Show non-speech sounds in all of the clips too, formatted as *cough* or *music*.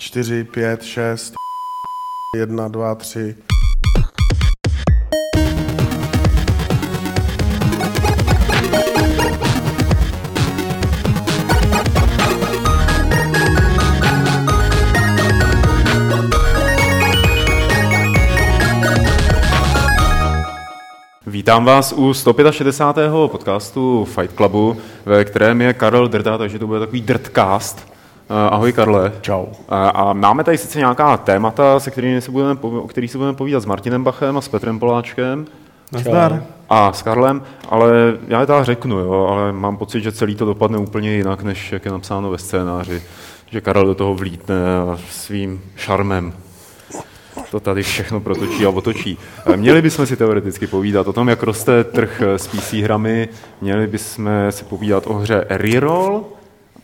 4, 5, 6, 1, 2, 3. Vítám vás u 165. podcastu Fight Clubu, ve kterém je Karel Drta, takže to bude takový Drtcast. Eh, Ahoj Karle. Čau. A, a máme tady sice nějaká témata, se kterými se budeme, o kterých se budeme povídat s Martinem Bachem a s Petrem Poláčkem Nazdar. a s Karlem, ale já je tak řeknu, jo, ale mám pocit, že celý to dopadne úplně jinak, než jak je napsáno ve scénáři. Že Karel do toho vlítne a svým šarmem to tady všechno protočí a otočí. Eh, Měli bychom si teoreticky povídat o tom, jak roste trh s PC hrami, měli bychom si povídat o hře Reroll,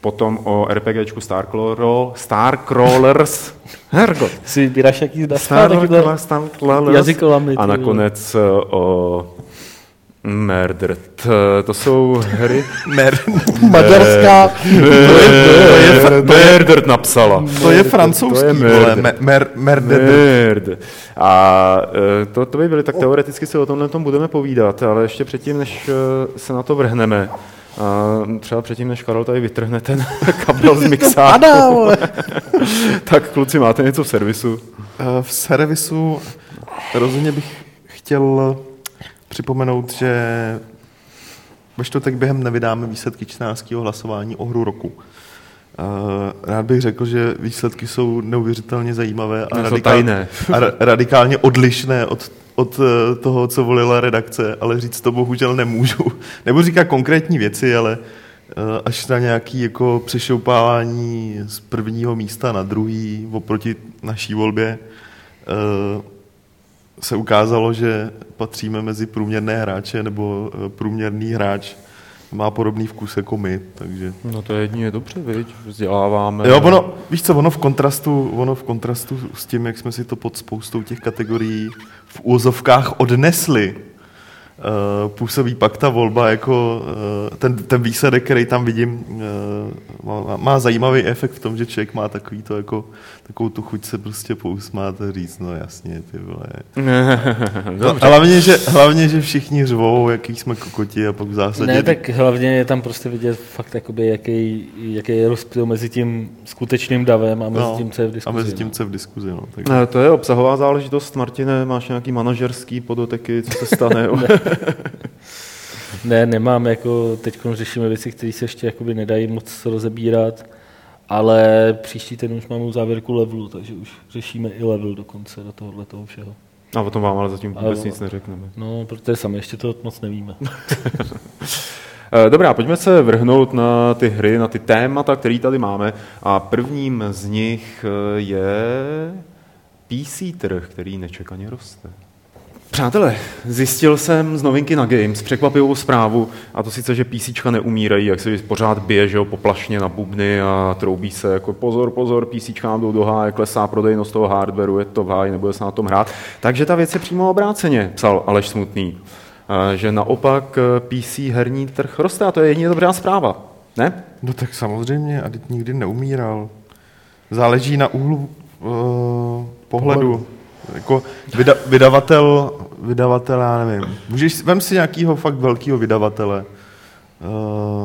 potom o RPGčku Starcrawler, Starcrawlers, Hergot, *laughs* Si vybíráš jaký Starcrawlers, Starcrawlers a nakonec eh, o Murder. T- To jsou hry... *laughs* Mer. *laughs* maďarská, Murder napsala. To je francouzský, To je vole. murder. A eh, to, to by byly, tak teoreticky si o tomhle tom budeme povídat, ale ještě předtím, než eh, se na to vrhneme, a třeba předtím, než Karol tady vytrhne ten *laughs* kabel z mixáku, *laughs* Padá, *laughs* tak kluci, máte něco v servisu? Eh, V servisu rozhodně bych chtěl připomenout, že ve čtvrtek během nevydáme výsledky 14. hlasování o hru roku. Eh, Rád bych řekl, že výsledky jsou neuvěřitelně zajímavé a, radikál, tajné. a ra- radikálně odlišné od, od eh, toho, co volila redakce, ale říct to bohužel nemůžu. *laughs* Nebo říká konkrétní věci, ale eh, až na nějaké jako přešoupávání z prvního místa na druhý oproti naší volbě eh, se ukázalo, že patříme mezi průměrné hráče nebo průměrný hráč má podobný vkus jako my, takže... No to je jedině dobře, viď? Vzděláváme. Jo, ono, víš co, ono v kontrastu, ono v kontrastu s tím, jak jsme si to pod spoustou těch kategorií v úzovkách odnesli, působí pak ta volba jako uh, ten, ten výsledek, který tam vidím, uh, má, má zajímavý efekt v tom, že člověk má takový to jako, takovou tu chuť se prostě pousmát a říct, no jasně, ty vole. *laughs* No, hlavně, že, hlavně, že všichni řvou, jaký jsme kokoti a pak v zásadě... Ne, tak hlavně je tam prostě vidět fakt, jakoby, jaký, jaký je rozptyl mezi tím skutečným davem a mezi no, tím, co je v a diskuzi. mezi tím, no. co je v diskuzi. No, tak... Ne, to je obsahová záležitost, Martine, máš nějaký manažerský podoteky, co se stane? *laughs* *laughs* Ne, nemám, jako teď řešíme věci, které se ještě jakoby nedají moc rozebírat, ale příští týden už máme závěrku levelu, takže už řešíme i level dokonce do tohohle toho všeho. A o tom vám ale zatím vůbec Ale- nic neřekneme. No, protože sami ještě to moc nevíme. *laughs* Eh, Dobrá, pojďme se vrhnout na ty hry, na ty témata, které tady máme. A prvním z nich eh, je PC trh, který nečekaně roste. Přátelé, zjistil jsem z novinky na Games překvapivou zprávu, a to sice, že PC neumírají, jak se pořád bije, že jo, poplašně na bubny a troubí se jako pozor, pozor, PC nám jdou do háje, klesá prodejnost toho hardwareu, je to v háji, nebude se na tom hrát. Takže ta věc je přímo obráceně, psal Aleš Smutný. Eh, Že naopak eh, PC herní trh roste a to je jedině dobrá zpráva. Ne? No tak samozřejmě, a teď nikdy neumíral. Záleží na úhlu uh, pohledu. Jako vyda, vydavatel, vydavatel, já nevím. Můžeš, vem si nějakýho fakt velkého vydavatele.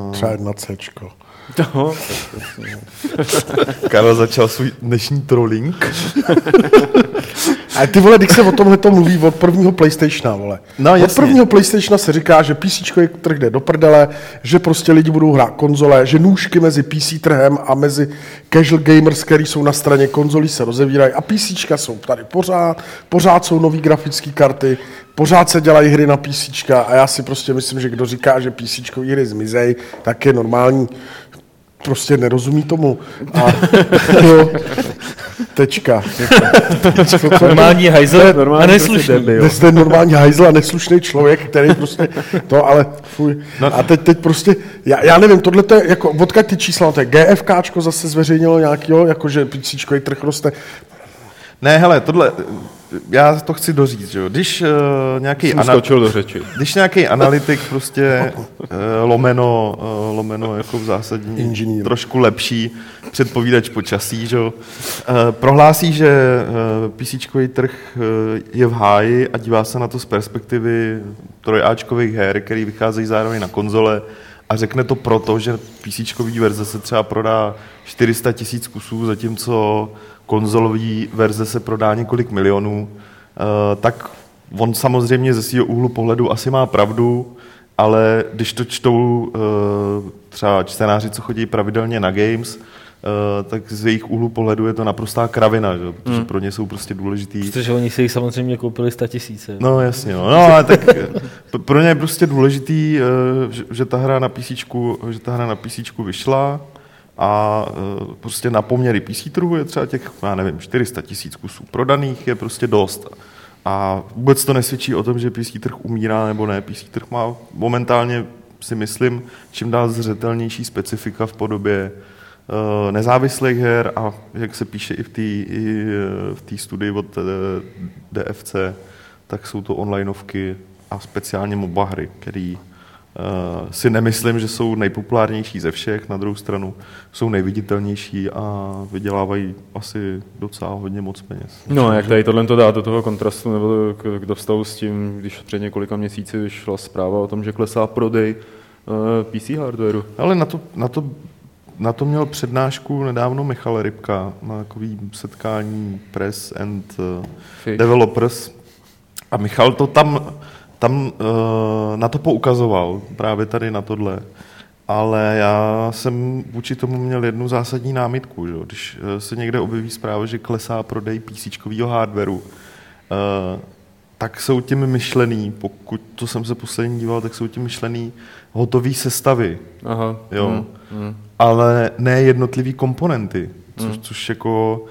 Uh, Třeba jedna Cčko. No, *laughs* Karel začal svůj dnešní trolling. *laughs* Ale ty vole, když se o tomhle to mluví od prvního PlayStationa, vole. No, od jasně. prvního PlayStationa se říká, že PC trh jde do prdele, že prostě lidi budou hrát konzole, že nůžky mezi PC trhem a mezi casual gamers, který jsou na straně konzolí, se rozevírají a PC jsou tady pořád, pořád jsou nové grafické karty, pořád se dělají hry na PC a já si prostě myslím, že kdo říká, že PC hry zmizej, tak je normální, prostě nerozumí tomu. A, *laughs* jo, *laughs* tečka. Normální hajzel normální a prostě neslušný. debil. Dnes jste normální hajzl a neslušný člověk, který prostě to, ale fuj. No. A teď, teď prostě, já, já nevím, tohle to je, jako, odkud ty čísla, to je GFKčko zase zveřejnilo nějakýho, jakože PCčkový trh roste. Ne, hele, tohle, já to chci doříct, že jo. Když uh, nějaký skočil do řeči. když nějaký analytik prostě uh, lomeno, uh, lomeno jako v zásadní Inženýr. trošku lepší předpovídač počasí, že jo, uh, prohlásí, že uh, PC trh uh, je v háji a dívá se na to z perspektivy trojáčkových her, který vycházejí zároveň na konzole a řekne to proto, že PC verze se třeba prodá 400 tisíc kusů, zatímco konzolový verze se prodá několik milionů, eh, tak on samozřejmě ze svého úhlu pohledu asi má pravdu, ale když to čtou eh, třeba čtenáři, co chodí pravidelně na games, eh, tak z jejich úhlu pohledu je to naprostá kravina, že? protože pro ně jsou prostě důležitý Protože oni si jich samozřejmě koupili 100 tisíce. No jasně, no. no ale tak pro ně je prostě důležitý, že, že ta hra na PC, že ta hra na PC vyšla a eh, prostě na poměry PC trhu je třeba těch, já nevím, 400 tisíc kusů prodaných je prostě dost. A vůbec to nesvědčí o tom, že PC trh umírá nebo ne. PC trh má momentálně, si myslím, čím dál zřetelnější specifika v podobě eh, nezávislých her a jak se píše i v té té studii od DFC, tak jsou to onlineovky a speciálně MOBA hry, který si nemyslím, že jsou nejpopulárnější ze všech, na druhou stranu jsou nejviditelnější a vydělávají asi docela hodně moc peněz. No, jak tady tohle to dá do toho kontrastu nebo k, dostavu s tím, když před několika měsíci vyšla zpráva o tom, že klesá prodej uh, PC hardwareu. Ale na to, na to, na to měl přednášku nedávno Michal Rybka na takový setkání Press and uh, Fish. Developers. A Michal to tam, tam uh, na to poukazoval, právě tady na tohle. Ale já jsem vůči tomu měl jednu zásadní námitku. Že? Když eh, se někde objeví zpráva, že klesá prodej PC hardwareu, eh, tak jsou tím myšlený, pokud to jsem se poslední díval, tak jsou tím myšlený hotový sestavy, Aha. jo. Hmm, hmm. ale ne jednotlivý komponenty, což, což jako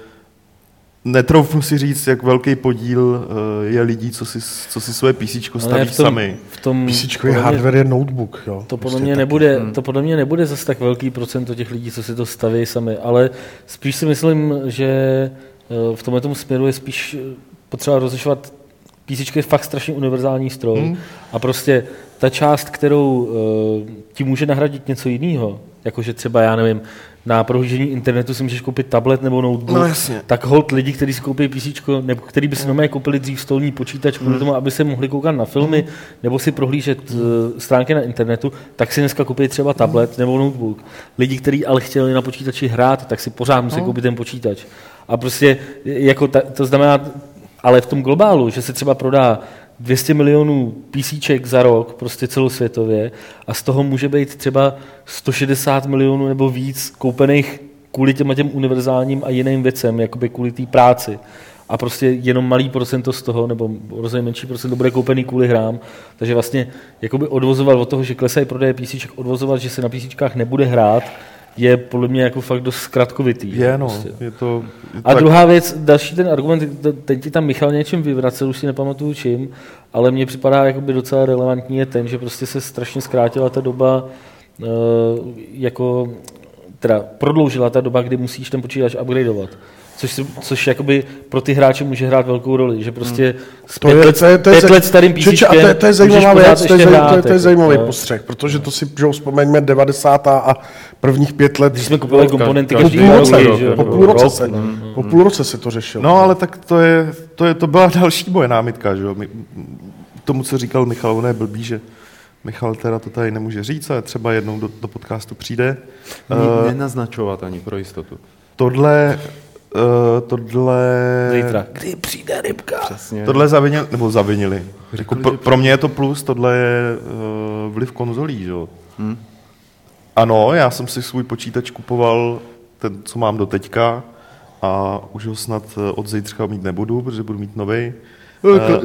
netroufnu si říct, jak velký podíl eh, je lidí, co si, co si svoje PC staví v tom, sami. V tom, PC podle mě- hardware je notebook, jo. To podle, Prostě mě taky. nebude, Hmm. to podle mě nebude zase tak velký procento těch lidí, co si to staví sami, ale spíš si myslím, že eh, v tomhle směru je spíš eh, potřeba rozlišovat PC je fakt strašně univerzální stroj Hmm. a prostě ta část, kterou ti může nahradit něco jiného, jakože třeba, já nevím, na prohlížení internetu si můžeš koupit tablet nebo notebook, No jasně. tak hold lidi, kteří si koupí PC, nebo který by si normálně koupili dřív stolní počítač kvůli Hmm. tomu, aby se mohli koukat na filmy nebo si prohlížet uh, stránky na internetu, tak si dneska koupí třeba tablet nebo notebook. Lidi, kteří ale chtěli na počítači hrát, tak si pořád musí koupit ten počítač. A prostě jako ta, to znamená, ale v tom globálu, že se třeba prodá 200 milionů PCček za rok, prostě celosvětově, a z toho může být třeba 160 milionů nebo víc koupených kvůli těm, těm univerzálním a jiným věcem, jakoby kvůli té práci. A prostě jenom malý procento z toho, nebo rozhodně menší procento bude koupený kvůli hrám. Takže vlastně jakoby odvozovat od toho, že klesají prodeje PC, odvozovat, že se na PC nebude hrát, je podle mě jako fakt dost zkratkovitý. Je, no, Prostě. je to... je A tak- druhá věc, další ten argument, teď ti tam Michal něčím vyvracel, už si nepamatuju čím, ale mně připadá jakoby docela relevantní je ten, že prostě se strašně zkrátila ta doba, eh, jako, teda prodloužila ta doba, kdy musíš ten počítač upgradeovat. Což, což jakoby pro ty hráče může hrát velkou roli, že prostě s To pět, je, let, to je, to je, pět let starým Čeče, a to je, to je zajímavá věc, to je, zaj, to je, to je zajímavý no. postřeh, protože to si, že jo, vzpomeňme 90. a prvních pět let. Když jsme kupovali komponenty po každý půl roce, roky, rok, že jo, po půl roce se, no. po půl roce se to řešilo. No, ale tak to je, to je, to byla další moje námitka, že jo. My, tomu, co říkal Michal, ono je blbý, že Michal teda to tady nemůže říct, ale třeba jednou do, do podcastu přijde. Eh, Nenaznačovat ani pro jistotu. tohle, uh, tohle, Zítra. Kdy přijde rybka? Přesně. tohle zavinili, nebo zavinili. Jako pro, pro mě je to plus, tohle je uh, vliv konzolí, že jo. Ano, já jsem si svůj počítač kupoval, ten, co mám do teďka, a už ho snad eh, od zítřka mít nebudu, protože budu mít nový.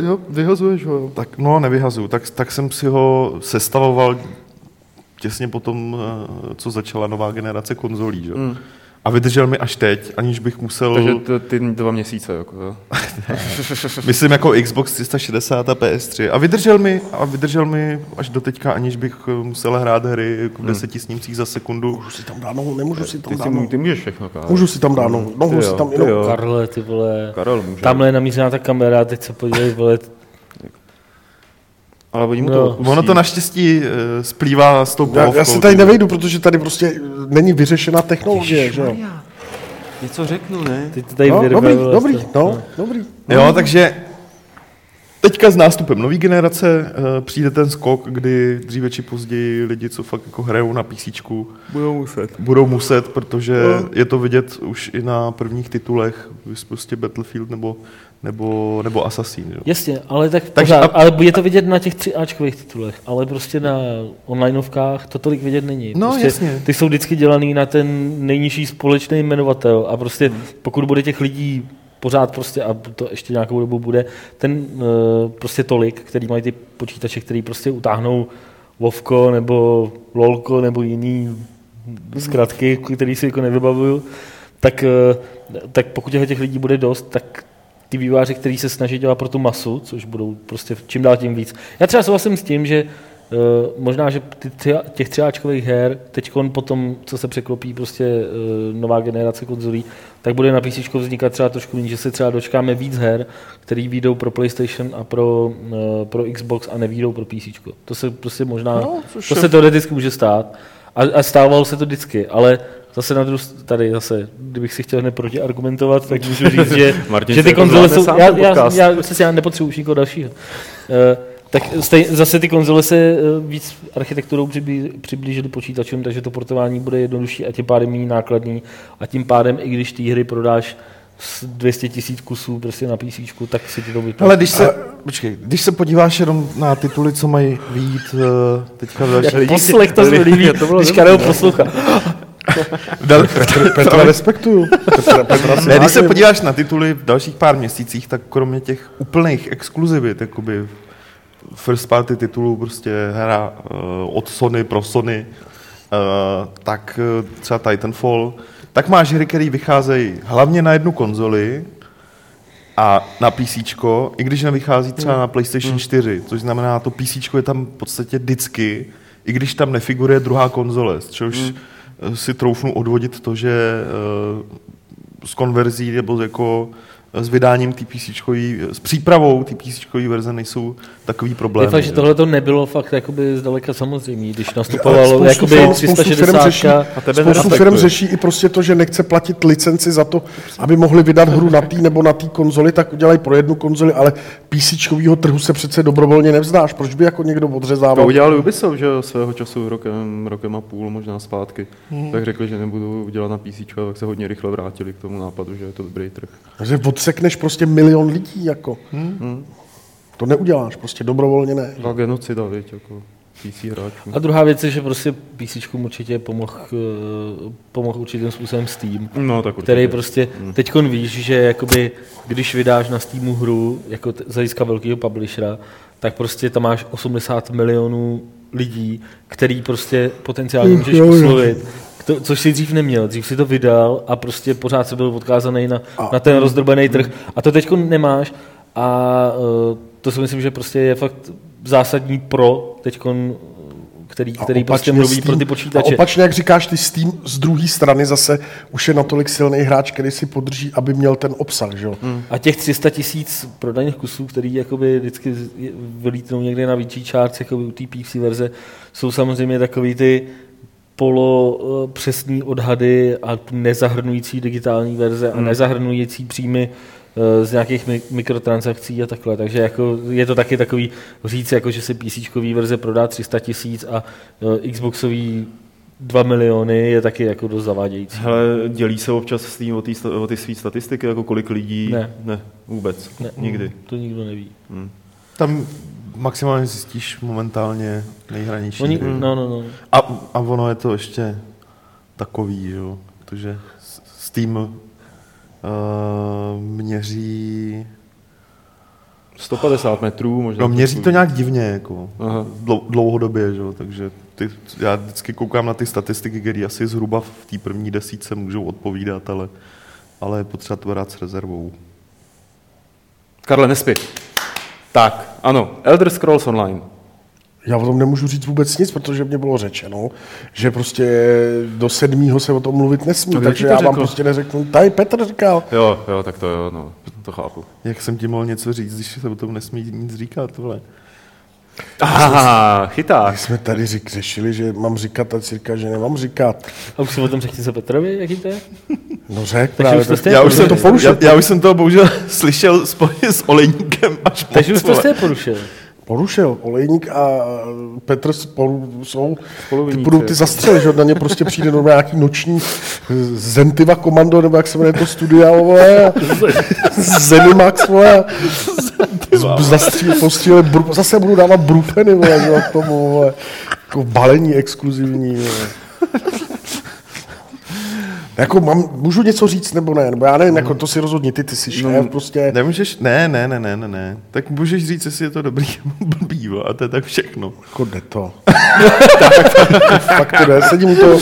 jo, vyhazuješ ho, jo. Tak no, nevyhazuju. Tak, tak jsem si ho sestavoval těsně potom, eh, co začala nová generace konzolí. Že? Mm. A vydržel mi až teď, aniž bych musel... Takže to, ty dva měsíce, jako jo. *laughs* Myslím jako Xbox 360 a PS3. A vydržel mi, a vydržel mi až do teďka, aniž bych eh, musel hrát hry jako v deseti snímcích za sekundu. Můžu si tam dát nohu, nemůžu si tam Ty, dát nohu. ty můžeš všechno, kámo. Můžu si tam dát nohu, nohu Ty si tam jenom... Karle, ty vole. Karel může. Tamhle je namířená ta kamera, teď se podívej, vole. Ale oni mu No. to odpustí. Ono to naštěstí eh, splývá s tou Já, polovkou. já se tady nevejdu, protože tady prostě není vyřešená technologie, že jo? Ježišmarja. Něco řeknu, ne? Teď to tady No, dobrý, dobrý, to- no, dobrý. Jo, takže teďka s nástupem nové generace eh, přijde ten skok, kdy dříve či později lidi, co fakt jako hrajou na PC, Budou muset. budou muset, protože No. je to vidět už i na prvních titulech, prostě Battlefield nebo, nebo, nebo Assassin. Jo. Jasně, ale tak Takže pořád, a- ale je to vidět na těch 3 Ačkových titulech, ale prostě na onlineovkách to tolik vidět není. No, prostě jasně. Ty jsou vždycky dělaný na ten nejnižší společný jmenovatel a prostě pokud bude těch lidí pořád prostě, a to ještě nějakou dobu bude, ten uh, prostě tolik, který mají ty počítače, který prostě utáhnou Vovko nebo Lolko nebo jiný zkratky, který si jako nevybavuju, tak, eh, tak pokud těch lidí bude dost, tak ty vývojáři, kteří se snaží dělat pro tu masu, což budou prostě čím dál tím víc. Já třeba souhlasím s tím, že uh, možná, že ty tři, těch třiáčkových her, teď potom, co se překlopí prostě uh, nová generace konzolí, tak bude na PC vznikat třeba trošku méně, že se třeba dočkáme víc her, které výjdou pro PlayStation a pro, uh, pro Xbox a nevídou pro PC. To se prostě možná, No, to je- se teoreticky může stát. A, a stávalo se to vždycky, ale zase na druhou tady zase, kdybych si chtěl hned protiargumentovat, tak můžu říct, *laughs* že, že ty jako konzole jsou, já, já, já, přesně, já nepotřebuji už nikoho dalšího. Uh, tak stej, zase ty konzole se eh, víc architekturou přiblí, přiblížily počítačům, takže to portování bude jednodušší a tím pádem méně nákladný a tím pádem, i když ty hry prodáš s 200 tisíc kusů prostě na PC, tak si ty to vyplatí. Ale když se, počkej, když se podíváš jenom na tituly, co mají výjít eh, teďka v další, Jak poslech to *laughs* se líbí, to bylo když Karel poslouchá. *laughs* dal, Petra respektuju. Petra, Petra ne, když se podíváš na tituly v dalších pár měsících, tak kromě těch úplných exkluzivit, jakoby first party titulů, prostě hra uh, od Sony pro Sony, uh, tak uh, třeba Titanfall, tak máš hry, které vycházejí hlavně na jednu konzoli a na PC, i když nevychází třeba na PlayStation 4, což znamená, to PC je tam v podstatě vždycky, i když tam nefiguruje druhá konzole, čehož eh, si troufnu odvodit to, že eh, s konverzí nebo jako s vydáním té PC, s přípravou té PC verze nejsou takový problémy. Je fakt, že tohle to nebylo fakt jakoby zdaleka samozřejmé, když nastupovalo spoustu jakoby firm- spoustu firm 360 řeší- A tebe Spoustu firm řeší i prostě to, že nechce platit licenci za to, aby mohli vydat hru na té nebo na té konzoli, tak udělají pro jednu konzoli, ale PC trhu se přece dobrovolně nevzdáš. Proč by jako někdo To odřezával? udělali Ubisoft, že jo, svého času rokem, rokem a půl, možná zpátky. Tak řekli, že nebudou dělat na PC, tak se hodně rychle vrátili k tomu nápadu, že je to dobrý trh. Že odsekneš prostě milion lidí, jako. To neuděláš, prostě dobrovolně ne. Byla genocida, viď, jako PC hráčů. A druhá věc je, že prostě PC určitě pomohl eh, pomohl určitým způsobem Steam, No, tak určitě. který prostě teď víš, že jakoby, když vydáš na Steamu hru jako t- z hlediska velkého publishera, tak prostě tam máš 80 milionů lidí, který prostě potenciálně můžeš oslovit. To, což si dřív neměl. Dřív si to vydal a prostě pořád se byl odkázaný na, A- na ten rozdrobený trh. A to teď nemáš. A uh, to si myslím, že prostě je fakt zásadní pro teď, který, A který prostě mluví Steam- pro ty A počítače. opačně, jak říkáš, ty Steam z druhé strany zase už je natolik silný hráč, který si podrží, aby měl ten obsah, že jo? A těch 300 tisíc prodaných kusů, který jakoby vždycky vylítnou někde na větší charts, jako u té PC verze, jsou samozřejmě takový ty polo eh, přesný odhady a nezahrnující digitální verze a nezahrnující příjmy eh, z nějakých mi- mikrotransakcí a takhle. Takže jako je to taky takový říct, jako že se PC verze prodá 300 tisíc a eh, Xboxový 2 miliony je taky jako dost zavádějící. Hele, dělí se občas s tím o, tý, o ty svý statistiky, jako kolik lidí? Ne. ne vůbec. Ne, Nikdy. To nikdo neví. Tam maximálně zjistíš momentálně nejhranější. Oni, hry. no, no, no. A, a ono je to ještě takový, jo, protože s- Steam uh, měří 150 metrů možná. No měří to nějak divně, jako Aha. dlou- dlouhodobě, že? jo, takže ty, já vždycky koukám na ty statistiky, které asi zhruba v té první desítce můžou odpovídat, ale, ale je potřeba to brát s rezervou. Karle, nespí. Tak, ano, Elder Scrolls Online. Já o tom nemůžu říct vůbec nic, protože mě bylo řečeno, že prostě do sedmýho se o tom mluvit nesmí, No, takže já vám řekl? prostě neřeknu. Tady Petr říkal. Jo, jo, tak to jo, no, to chápu. Jak jsem ti mohl něco říct, když se o tom nesmí nic říkat, vole. Aha, chyták. My jsme tady řík, řešili, že mám říkat a si říká, že nemám říkat. A už si o tom řekl něco Petrovi, jaký to je? No řek, Takže právě, už to jste Já už, jsem to porušil. já, já už jsem to bohužel *laughs* slyšel společně s Olejníkem až Takže moc, už to jste porušil. Porušil. Olejník a Petr spolu jsou, ty budou ty zastřely, že na ně prostě přijde do nějaký noční Zentiva komando, nebo jak se jmenuje to studia, vole, *laughs* Zenimax, vole, zastříl, postříle, bru, zase budu dávat brupeny, vole, k tomu, vole, jako balení exkluzivní, vole. Jako mám, můžu něco říct nebo ne, nebo já nevím, jako to si rozhodni, ty, ty jsi šéf, prostě. Nemůžeš, ne, ne, ne, ne, ne, ne. Tak můžeš říct, jestli je to dobrý *laughs* nebo blbý, a to je tak všechno. Jako jde to. *laughs* fakt to jde. Sedím u toho,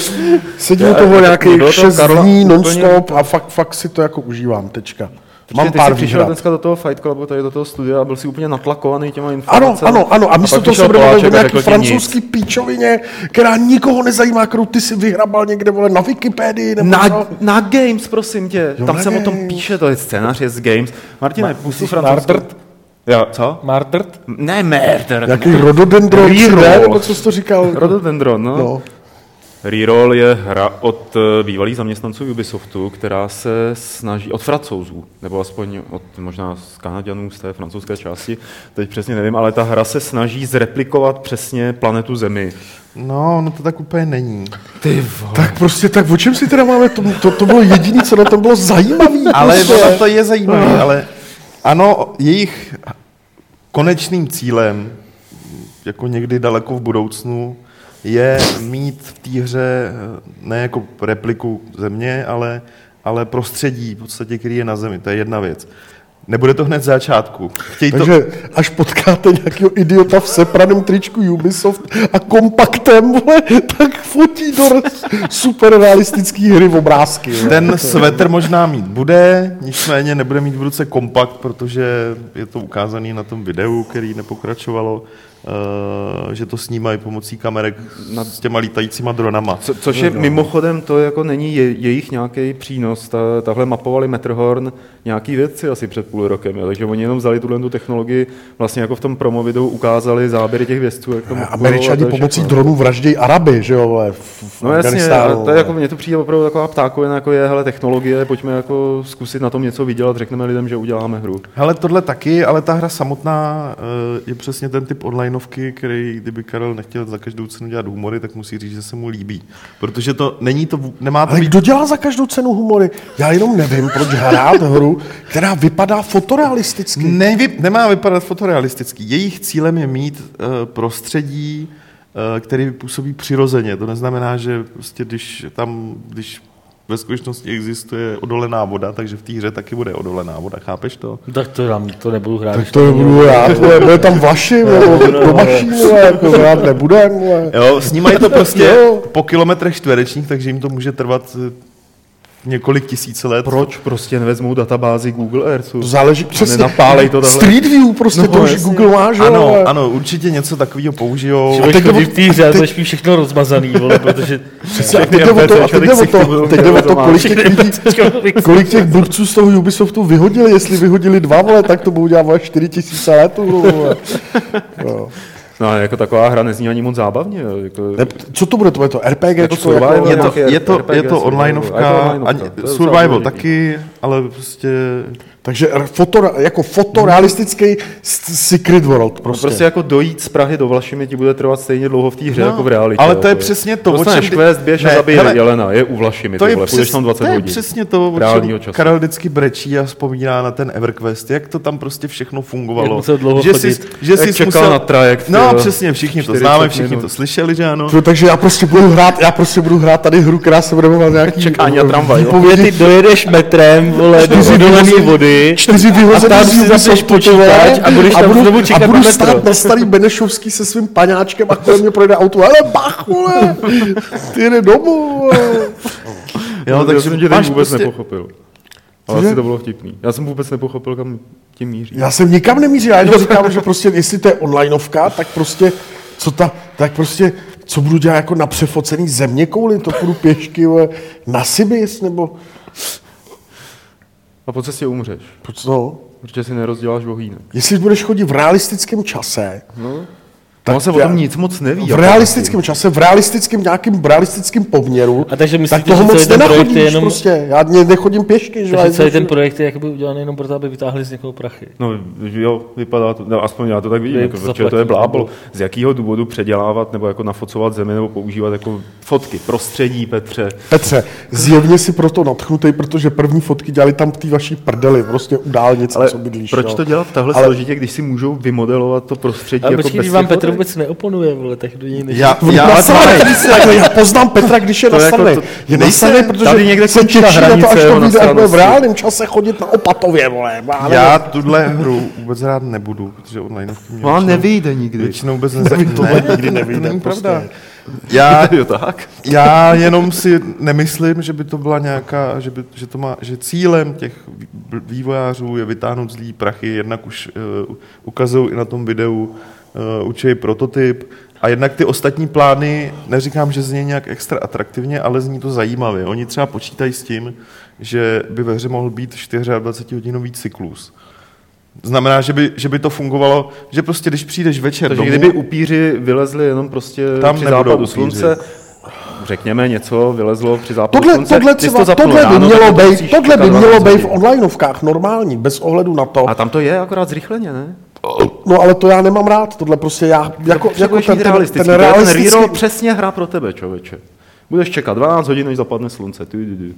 sedím u toho nějakých bylo to 6 Karla dní non-stop a fakt, fakt si to jako užívám, tečka. Mám Mám ty pár jsi přišel dneska do toho Fight Clubu, tady do toho studia a byl si úplně natlakovaný těma informacemi. Ano, ano, ano. A místo pak toho se budeme bavit o nějaký ti nic. francouzský píčovině, která nikoho nezajímá, kterou ty si vyhrabal někde, vole, na Wikipedii nebo Na, co. na Games, prosím tě. Jo, Tam se o tom píše, to je scénář, je z Games. Martine, pustu francouzskou. Mardrt? Jo, co? Mardrt? Ne, murder. Jaký rododendron, Reroll. nebo co jsi to říkal? Rhododendron, no. No. Reroll je hra od eh, bývalých zaměstnanců Ubisoftu, která se snaží, od francouzů, nebo aspoň od možná z Kanaďanů z té francouzské části, teď přesně nevím, ale ta hra se snaží zreplikovat přesně planetu Zemi. No, no to tak úplně není. Ty vole. Tak prostě, tak o čem si teda máme, to, to, to bylo jediné, co na tom bylo zajímavé. Ale prostě. ono to je zajímavé, ale ano, jejich konečným cílem, jako někdy daleko v budoucnu, je mít v té hře eh, ne jako repliku země, ale, ale prostředí, v podstatě, který je na zemi. To je jedna věc. Nebude to hned z začátku. Chtějí to, Takže až potkáte nějakého idiota v sepraném tričku Ubisoft a kompaktem, vole, tak fotí do super realistický hry v obrázky. vole. ten svetr možná mít bude, nicméně nebude mít v ruce kompakt, protože je to ukázaný na tom videu, který nepokračovalo, že to snímají pomocí kamerek nad s těma lítajícíma dronama. Co, což je mimochodem, to jako není je, jejich nějaký přínos. Ta, tahle mapovali Matterhorn nějaký vědci asi před půl rokem, jo. takže oni jenom vzali tuhle tu technologii, vlastně jako v tom promo videu ukázali záběry těch vědců. Jak to Američani pomocí všechno. dronů vraždějí Araby, že jo, vole, v, v No jasně, to je jako, mně to přijde opravdu taková ptákovina, jako je, hele, technologie, pojďme jako zkusit na tom něco vydělat, řekneme lidem, že uděláme hru. Hele, tohle taky, ale ta hra samotná eh, je přesně ten typ onlineovky, který, kdyby Karel nechtěl za každou cenu dělat humory, tak musí říct, že se mu líbí. Protože to není to, nemá to Ale být kdo dělá za každou cenu humory? Já jenom nevím, proč hrát hru, která vypadá fotorealisticky. Nevy, nemá vypadat fotorealisticky. Jejich cílem je mít uh, prostředí, uh, který působí přirozeně. To neznamená, že prostě když tam, když ve skutečnosti existuje odolená voda, takže v té hře taky bude odolená voda, chápeš to? Tak to, dám, to nebudu hrát. Tak to nebudu vole, bude tam vaši, *laughs* mašín, vole, jako nebudem. Jo, snímají to prostě po kilometrech čtverečních, takže jim to může trvat eh, několik tisíc let. Proč prostě nevezmou databázi Google Earthu? To záleží přesně. nenapálej to takhle. Street View prostě, No, to už jasně. Google má, že Ano, vole. ano, určitě něco takového použijou. Budeš teď jde chodit o- v té hře, a teď- všechno rozmazaný, vole, protože Přesně, a teď jde o to, a teď jde o to, teď jde o to, kolik těch lidí, kolik těch blbců z toho Ubisoftu vyhodili, jestli vyhodili dva, vole, tak to budou dělat vole 4 tisíce let. No, ale jako taková hra nezní ani moc zábavně. Jako, Ne, Co to bude, to bude to RPG, Jako jako, survival, Je to, je to, RPG, je to survival. onlineovka, je to onlineovka, ani, to je survival taky, ale prostě takže foto, jako fotorealistický Secret World No prostě. prostě jako dojít z Prahy do Vlašimi ti bude trvat stejně dlouho v té hře No, jako v realitě. ale to je přesně to, o čem- quest, běž a Ne, zabij hele, Jelena, je u Vlašimi, to je, přes, tam 20 to je hodin. přesně to, o čem času. Karel vždycky brečí a vzpomíná na ten EverQuest, jak to tam prostě všechno fungovalo. Jak musel dlouho že chodit. jsi, že Jak jsi čekal musel, na trajekt, no, jo, No přesně, všichni to 40 známe, všichni minut. to slyšeli, že ano. To, takže já prostě budu hrát, já prostě budu hrát tady hru, která se bude jmenovat nějaký Čekání na tramvaj, dojedeš metrem, vole, do Čtyři vody. čtyři A vyhozený z zapneš Ubisoft, počítač a budeš tam budu, znovu čekat a budu na metro. stát na starý Benešovský se svým paňáčkem a kolem mě projde auto. Ale bach, vole, ty jde domů. Jo, No, takže já jsem tě vůbec prostě- nepochopil. Ale Cože? asi to bylo vtipný. Já jsem vůbec nepochopil, kam tím míří. Já jsem nikam nemířil, já jenom říkám, že prostě, jestli to je onlineovka, tak prostě, co ta, tak prostě, co budu dělat jako na přefocený země kouli, to půjdu pěšky, vole, na Sibis, nebo, A po cestě umřeš, no, protože si nerozděláš vohýnek. jestli budeš chodit v realistickém čase, No. Tak Tak se o já- tom nic moc neví. v jako realistickém čase, v realistickém nějakým realistickém poměru, A takže myslíte, tak toho že celý moc ten projekt nenachodíš je jenom- prostě. Já ne, nechodím pěšky, že? Takže celý ten jezdím- projekt je jakoby udělaný jenom proto, aby vytáhli z někoho prachy. No jo, vypadá to, no, aspoň já to tak vidím, Jak jako, to protože to je blábol. Z jakého důvodu předělávat nebo jako nafocovat zemi nebo používat jako fotky, prostředí, Petře. Petře, zjevně si proto natchnutý, protože první fotky dělali tam v té vaší prdeli, prostě u dálnice, co bydlíš. proč to dělat takhle Ale- složitě, když si můžou vymodelovat to prostředí Ale jako počkej, bez vám Petr? Vůbec neoponuje, vole, tak do něj než... Já, já, nasranej. Takhle, já *laughs* poznám Petra, když je To jako to- Je nejsem, nasranej, protože tady někde se končí ta těší na to, až hranice to vyjde, až bude v reálném čase chodit na opatově, vole. Já tuhle hru vůbec hrát nebudu, protože online mě No většinou- nevyjde nikdy. Většinou vůbec nezajímá. tohle Ne, nikdy to nevyjde, není prostě. pravda. *laughs* Já, jo, tak. já jenom si nemyslím, že by to byla nějaká, že, by, že, to má, že cílem těch vý- vývojářů je vytáhnout zlý prachy, jednak už uh, ukazují i na tom videu, uh, učí prototyp, a jednak ty ostatní plány, neříkám, že zní nějak extra atraktivně, ale zní to zajímavě. Oni třeba počítají s tím, že by ve hře mohl být 24-hodinový cyklus. Znamená, že by, že by to fungovalo, že prostě když přijdeš večer Takže domů, kdyby upíři vylezli jenom prostě Tam při západu upíři. slunce, řekněme něco, vylezlo při západu Tohle, slunce, tohle, třeba, to zapnul tohle by ráno, tak mělo to být, tohle by čekat mělo 12 být v onlineovkách normální, bez ohledu na to. A tam to je akorát zrychleně, ne? No ale to já nemám rád, tohle prostě já, jako, jako Potřebuješ ten, ten, realistický. ten To je ten realistický, reroll přesně hra pro tebe, člověče. Budeš čekat 12 hodin, než zapadne slunce. Ty, ty, ty.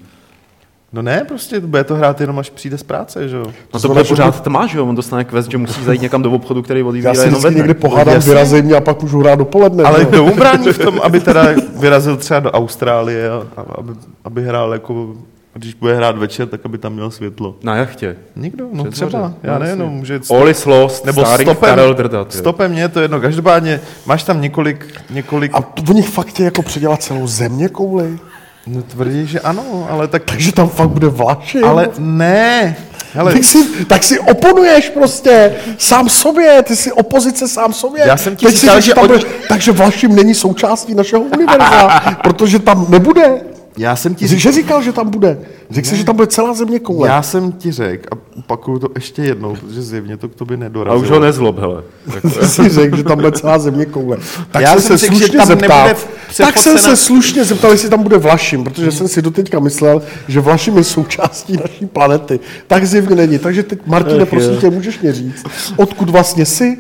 No ne, prostě bude to hrát jenom až přijde z práce, že jo? No to bude pořád tma, že jo? On dostane quest, že musí zajít někam do obchodu, který já si jenom vždycky ve někde dne. pohádám, vyrazej mě a pak můžu hrát dopoledne. Ale kdo mu brání v tom, aby teda vyrazil třeba do Austrálie a aby, aby hrál jako, když bude hrát večer, tak aby tam měl světlo. Na jachtě. Nikdo, no Přes třeba, moře. já No, nevím, no, může All is lost, nebo starý stopem, Karel Drdat. stopem mě je to jedno, každopádně máš tam několik, několik, A oni fakt chtějí jako předělat celou země kouli. no tvrdí, že ano, ale tak, Takže tam fakt bude vlaši. ale ne, hele, tak si, tak si oponuješ prostě sám sobě, ty si opozice sám sobě. Já jsem ti Teď říkal, že tam od- bude, takže Vlašim není součástí našeho univerza, protože tam nebude. Já jsem ti že říkal, že tam bude. Řekl jsi, že tam bude celá země koule. já jsem ti řekl a opakuju to ještě jednou, protože zjevně to k tobě A nedorazilo. už ho nezlob, hele. Tak, *laughs* Ty jsi řekl, že tam bude celá země koule. Tak Já jsem jsem se řekl, že slušně tam zeptal. Tak jsem se slušně zeptal, jestli tam bude Vlašim, protože jsem si doteďka myslel, že Vlašim je součástí naší planety. Tak zjevně není. Takže teď, Martine, prosím tě, můžeš mě říct, odkud vlastně jsi?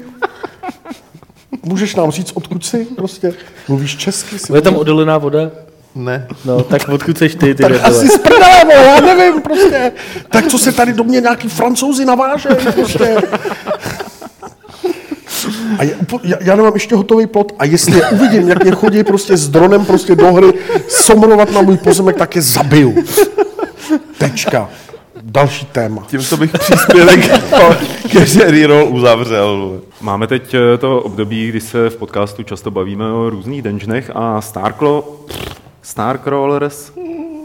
Můžeš nám říct, odkud jsi? Prostě mluvíš česky? Jsi Je tam odolená voda? Ne, No, tak odkud seš ty, ty tak asi z prdele, vole, já nevím, prostě. Tak co se tady do mě nějaký francouzi navážejí, prostě. A je, já, já nemám ještě hotový plot a jestli je uvidím, jak mě chodí prostě s dronem prostě do hry somrovat na můj pozemek, tak je zabiju. Tečka. Další téma. tímto bych příspěvek ke reroll uzavřel. Máme teď eh, to období, kdy se v podcastu často bavíme o různých dungeonech a Starklo, Starcrawlers,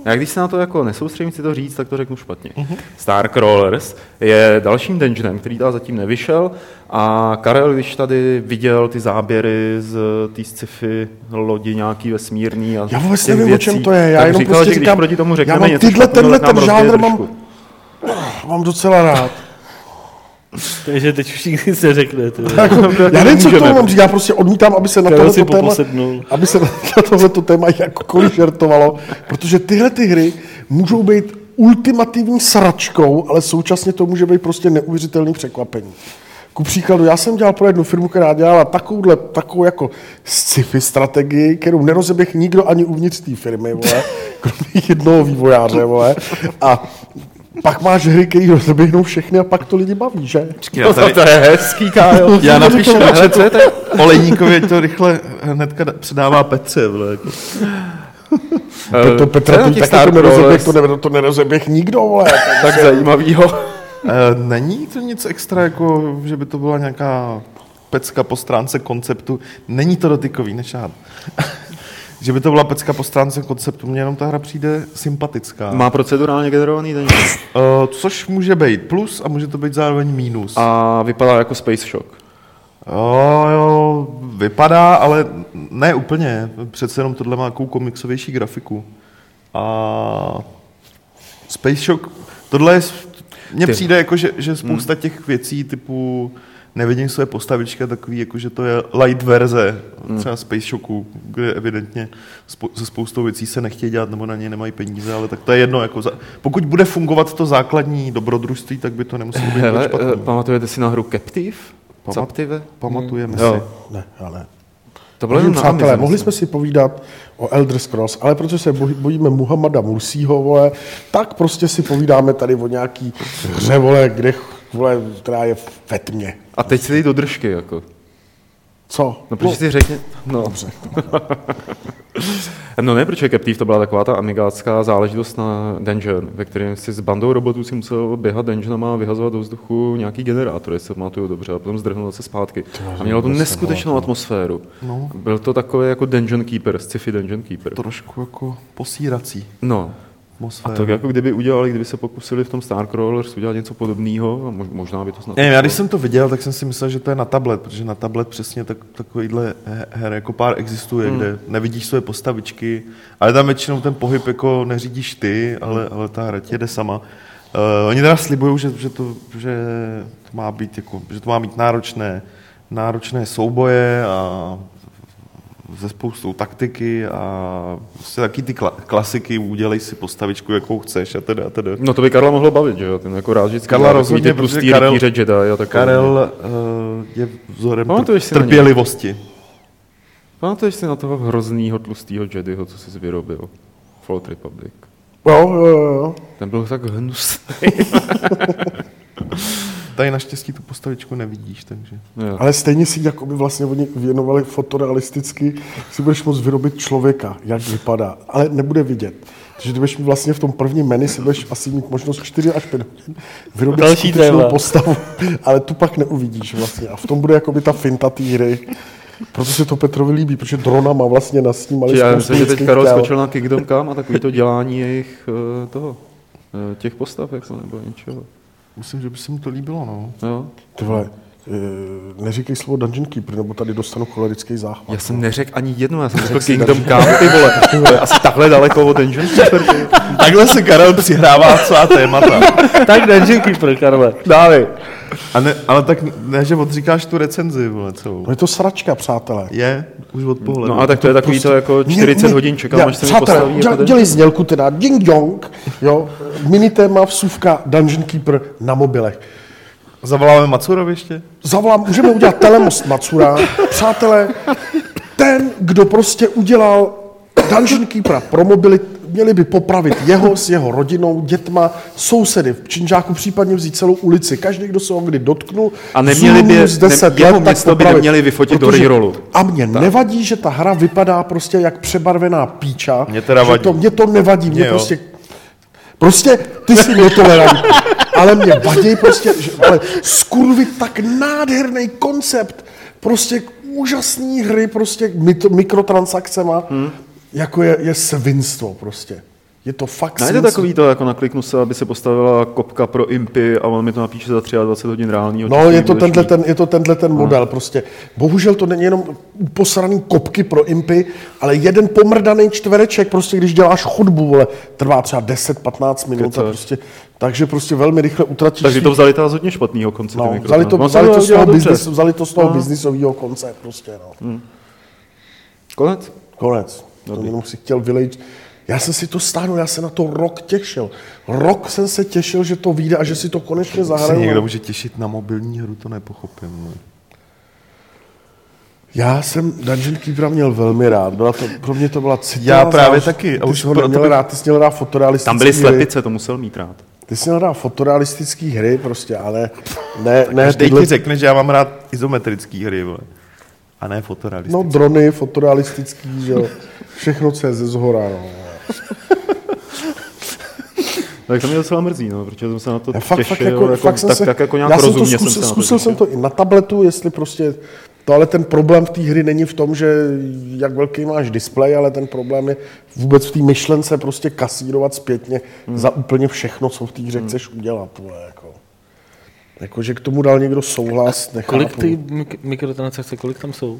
já když se na to jako nesoustředím si to říct, tak to řeknu špatně. Mhm. Starcrawlers je dalším dungeonem, který teda zatím nevyšel a Karel, když tady viděl ty záběry z té sci-fi lodi nějaký vesmírný a Já vůbec nevím, o čem věcí, to je. Já jenom říkal, prostě že když říkám, proti tomu já řekneme mám něco tyhle, špatného, tenhle ten žánr mám, trošku. mám docela rád. Takže teď nikdy se řekne. Ty. *laughs* Já nevím, co k tomu mám říct, já prostě odmítám, aby se na tohleto téma, aby se na tohleto téma jakkoliv žertovalo, protože tyhle ty hry můžou být ultimativní sračkou, ale současně to může být prostě neuvěřitelný překvapení. Ku příkladu, já jsem dělal pro jednu firmu, která dělala takovouhle, takovou jako sci-fi strategii, kterou nerozeběh nikdo ani uvnitř té firmy, vole, kromě jednoho vývojáře, vole. A Pak máš hry, které rozeběhnou všechny a pak to lidi baví, že? Já, tady, to je hezký, Kájo. já napíšu na Hele, co je chatu Olejníkovi, to rychle hnedka předává Petře. Vle, jako. Eh, To Petra, je na to taky Star to nerozeběh, Wars? to, ne, to nerozeběh nikdo, vole. tak *laughs* zajímavýho. Eh, Není to nic extra, jako, že by to byla nějaká pecka po stránce konceptu. Není to dotykový, nešát. Že by to byla pecka po stránce konceptu, mně jenom ta hra přijde sympatická. Má procedurálně generovaný dungeon. Uh, což může být plus a může to být zároveň mínus. A vypadá jako Space Shock. Jo, jo, vypadá, ale ne úplně. Přece jenom tohle má nějakou komiksovější grafiku. A Space Shock, tohle je, mně přijde jako, že, že spousta těch věcí typu nevidím své postavičky a takový, jako že to je light verze třeba Space Shocku, kde evidentně se spoustou věcí se nechtějí dělat nebo na ně nemají peníze, ale tak to je jedno. Jako za, pokud bude fungovat to základní dobrodružství, tak by to nemuselo být Hele, špatný. eh, pamatujete si na hru Captive? Pamat- Captive? Pamatujeme si. Jo. Ne, ale... To bylo jenom na přátelé, Amize, mohli jsme si povídat o Elder Scrolls, ale protože se bojí- bojíme Muhammada Mursího, vole, tak prostě si povídáme tady o nějaký hře, vole, kde, vole, která je ve tmě. A teď si dej do držky, jako. Co? No, protože si řekně... No. Dobře. *laughs* no ne, protože Captive to byla taková ta amigácká záležitost na dungeon, ve kterém si s bandou robotů si musel běhat dungeonama a vyhazovat do vzduchu nějaký generátor, jestli se pamatuju dobře, a potom zdrhnout zase zpátky. A mělo to neskutečnou atmosféru. No. Byl to takový jako dungeon keeper, sci-fi dungeon keeper. trošku jako posírací No, a atmosféru. to jako kdyby udělali, kdyby se pokusili v tom Starcrawlers udělat něco podobného, a mož, možná by to snad... Nevím, já když jsem to viděl, tak jsem si myslel, že to je na tablet, protože na tablet přesně tak, takovýhle he- her jako pár existuje, hmm. kde nevidíš své postavičky, ale tam většinou ten pohyb jako neřídíš ty, ale, ale ta hra ti jede sama. Uh, oni teda slibují, že, že, to, že to má být jako, že to má být náročné, náročné souboje a ze spoustou taktiky a prostě taky ty kla- klasiky, udělej si postavičku, jakou chceš a teda a teda. No to by Karla mohlo bavit, že jo? Ten jako rád vždycky Karla rozhodně, protože Karel- Jedi a takové. Karel uh, je vzorem Pamatuješ si tr- trpělivosti. Pamatuješ si na toho hroznýho tlustýho Jediho, co jsi vyrobil? Float Republic. Jo, jo, jo. Ten byl tak hnusný. *laughs* Tady naštěstí tu postavičku nevidíš, takže... Jo. Ale stejně si jakoby vlastně oni věnovali fotorealisticky, si budeš moct vyrobit člověka, jak vypadá, ale nebude vidět. Takže ty budeš mít vlastně v tom prvním menu si budeš asi mít možnost 4 až 5 hodin vyrobit Další skutečnou téma. postavu, ale tu pak neuvidíš vlastně. A v tom bude jakoby ta finta té hry. Proto se to Petrovi líbí, protože drona má vlastně nasnímali Já myslím, že teď těl. skočil na Kingdom Come a takový to dělání jejich eh, toho, eh, těch postav, jako, nebo něčeho. Myslím, že by se mu to líbilo, no. Jo. Ty vole, eh, neříkej slovo Dungeon Keeper, nebo tady dostanu cholerický záchvat. Já jsem neřekl ani jednu, já jsem řekl Kingdom Come, ty vole. To je asi takhle daleko od Dungeon Keeper. Takhle se Karel přihrává svá témata. tak Dungeon Keeper, Karle. Dávej. A ne, ale tak ne, že odříkáš tu recenzi, vole, celou. No je to sračka, přátelé. Je, už od pohledu. No a tak to je takový to jako 40 hodin čekám, až se mi přátelé, postaví. děl, jako ten- dělej znělku teda, ding dong, jo, minitéma vsuvka Dungeon Keeper na mobilech. Zavoláme Macurovi ještě? Zavolám, můžeme udělat telemost Macura. Přátelé, ten, kdo prostě udělal Dungeon Keepera pro mobily, měli by popravit jeho s jeho rodinou, dětma, sousedy v Činžáku, případně vzít celou ulici. Každý, kdo se ho kdy dotknul, A neměli by- z 10 ne- jeho let, tak město by neměli vyfotit do rerollu. A mně nevadí, že ta hra vypadá prostě jak přebarvená píča. Mně teda vadí. To, mě to nevadí, mě jo. prostě Prostě ty jsi netolerantní, ale mě vadí prostě, že, ale skurvit tak nádherný koncept, prostě úžasný hry, prostě mikrotransakcema, hmm. Jako je, je svinstvo prostě. Je to fakt Najde svinstvo. takový to, jako nakliknu se, aby se postavila kopka pro impy a on mi to napíše za 23 hodin reálního No, je to, tenhle ten, je to tenhle ten model prostě. Bohužel to není jenom uposraný kopky pro impy, ale jeden pomrdaný čtvereček, prostě když děláš chodbu, vole, trvá třeba 10-15 minut a prostě, takže prostě velmi rychle utratíš Takže to vzali teda z hodně špatného konce. No, vzali to, mikrofony. vzali, to No, z toho udělal dobře. biznis, vzali to z toho No. biznisového konce prostě, no. Konec. Konec. To jenom si chtěl vylejt. Já jsem si to stáhnul, já se na to rok těšil. Rok jsem se těšil, že to vyjde a že si to konečně Se zahraju. někdo může těšit na mobilní hru, to nepochopím. No. Já jsem Dungeon Keepera měl velmi rád. Byla to, pro mě to byla citlivá Já právě záležitost. taky, a už ho neměl bych- rád, ty jsi měl rád fotorealistické Tam byly hry. slepice, to musel mít rád. Ty jsi hledal fotorealistické hry prostě, ale ne, ne Každý tyhle, ti řekne, že já mám rád izometrický hry, vole. A ne no fotorealistický. drony, fotorealistický, že jo. Všechno, co je ze zhora, no. *laughs* Tak to mě docela mrzí, no, protože jsem se na to Já fakt, těšil, fakt, jako, jako, fakt jsem tak, se, tak jako nějak já jsem to zkusil, jsem se na to zkusil jsem to i na tabletu, jestli prostě, to ale ten problém v té hry není v tom, že jak velký máš displej, ale ten problém je vůbec v té myšlence prostě kasírovat zpětně hmm. za úplně všechno, co v té hře chceš udělat. Vole, jako. jako, že k tomu dal někdo souhlas, nechápu. Kolik ty mik- mikrotransakce, kolik tam jsou?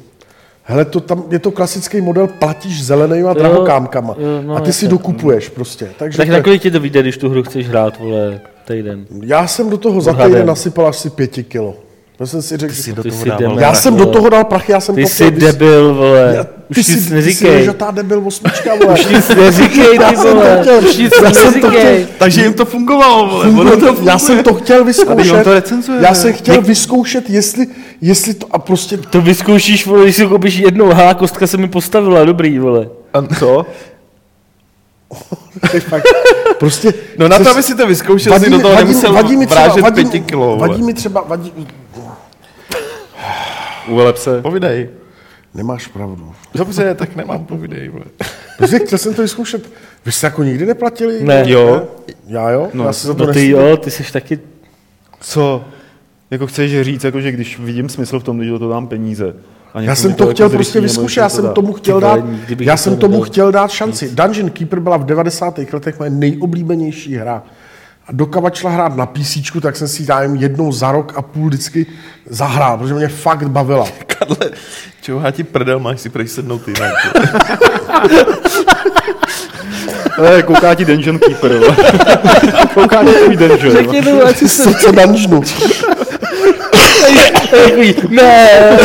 Hele, to tam, je to klasický model, platíš zelenýma drahokámkama jo, no, a ty si jasně. dokupuješ prostě. Takže Tak to na kolik ti to vyjde, když tu hru chceš hrát, vole, týden? já jsem do toho za Odhadem. týden nasypal asi pěti kilo. Já jsem si řekl, Ty že si do toho jsi dával. Já jsem do toho dal prachy, já jsem Ty to jsi chtěl debil, vole. Já- Už ty nic jsi, neříkej. Ty jsi žatá debil osmička, vole. Už nic neříkej, Já ty jsem to vole. Už nic Já jsem to neříkej. Takže jim to fungovalo, vole. Ono to Já jsem to chtěl vyzkoušet. to recenzuje. Já jsem chtěl vyzkoušet, jestli, jestli to a prostě To vyzkoušíš, vole, když si koupíš jednou, ha, kostka se mi postavila, dobrý, vole. A co? *laughs* fakt, prostě... No na to, aby si to vyzkoušel, vadí si mi- do toho vadí nemusel vadí mi třeba- vrážet vadí mi- pěti kilo, vole. Vadí mi třeba, vadí, Uveleb se. Povidej. nemáš pravdu. Dobře, tak nemám povidej, vole. Prostě chtěl jsem to vyzkoušet. Vy jste jako nikdy neplatili? Ne. Jo. Já jo? No, já se za to No ty jo, ty jsi taky... Co? Jako chceš říct, jako, že když vidím smysl v tom, když do toho dám peníze. A Já jsem to jako chtěl zrychlí, prostě vyzkoušet, já jsem dá. tomu chtěl dát, já to jsem tomu chtěl dát šanci. Dungeon Keeper byla v 90. letech moje nejoblíbenější hra. A dokovat šla hrát na PC, tak jsem si jen jednou za rok a půl vždycky zahrál, protože mě fakt bavila. *laughs* Karle, čouhá ti prdel, máš si prej sednout jinak. *laughs* Ale kouká ti Dungeon Keeper, vole. *laughs* kouká ti tvůj dungeon. Řekni to, ať si se... Srdce dungeonu. Ne.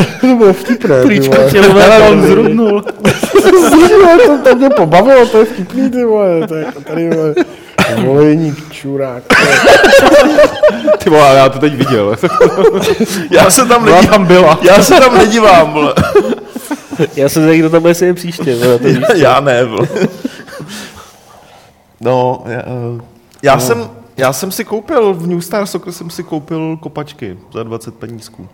*laughs* To bylo vtipné. vole. tě, tam zrudnul. Zrovna to, to mě pobavilo, to je vtipný, ty vole. To je jako tady, vole. Volejník, čurák. Ty vole, já to teď viděl. *laughs* Já se tam nedívám, tam byla. já se tam nedívám, vole. Já se zde, kdo tam bude sedět příště, vole, to. Já, já ne, vole. No, já, eh, já, jsem, já jsem si koupil, v New Star Soccer jsem si koupil kopačky za 20 penízků.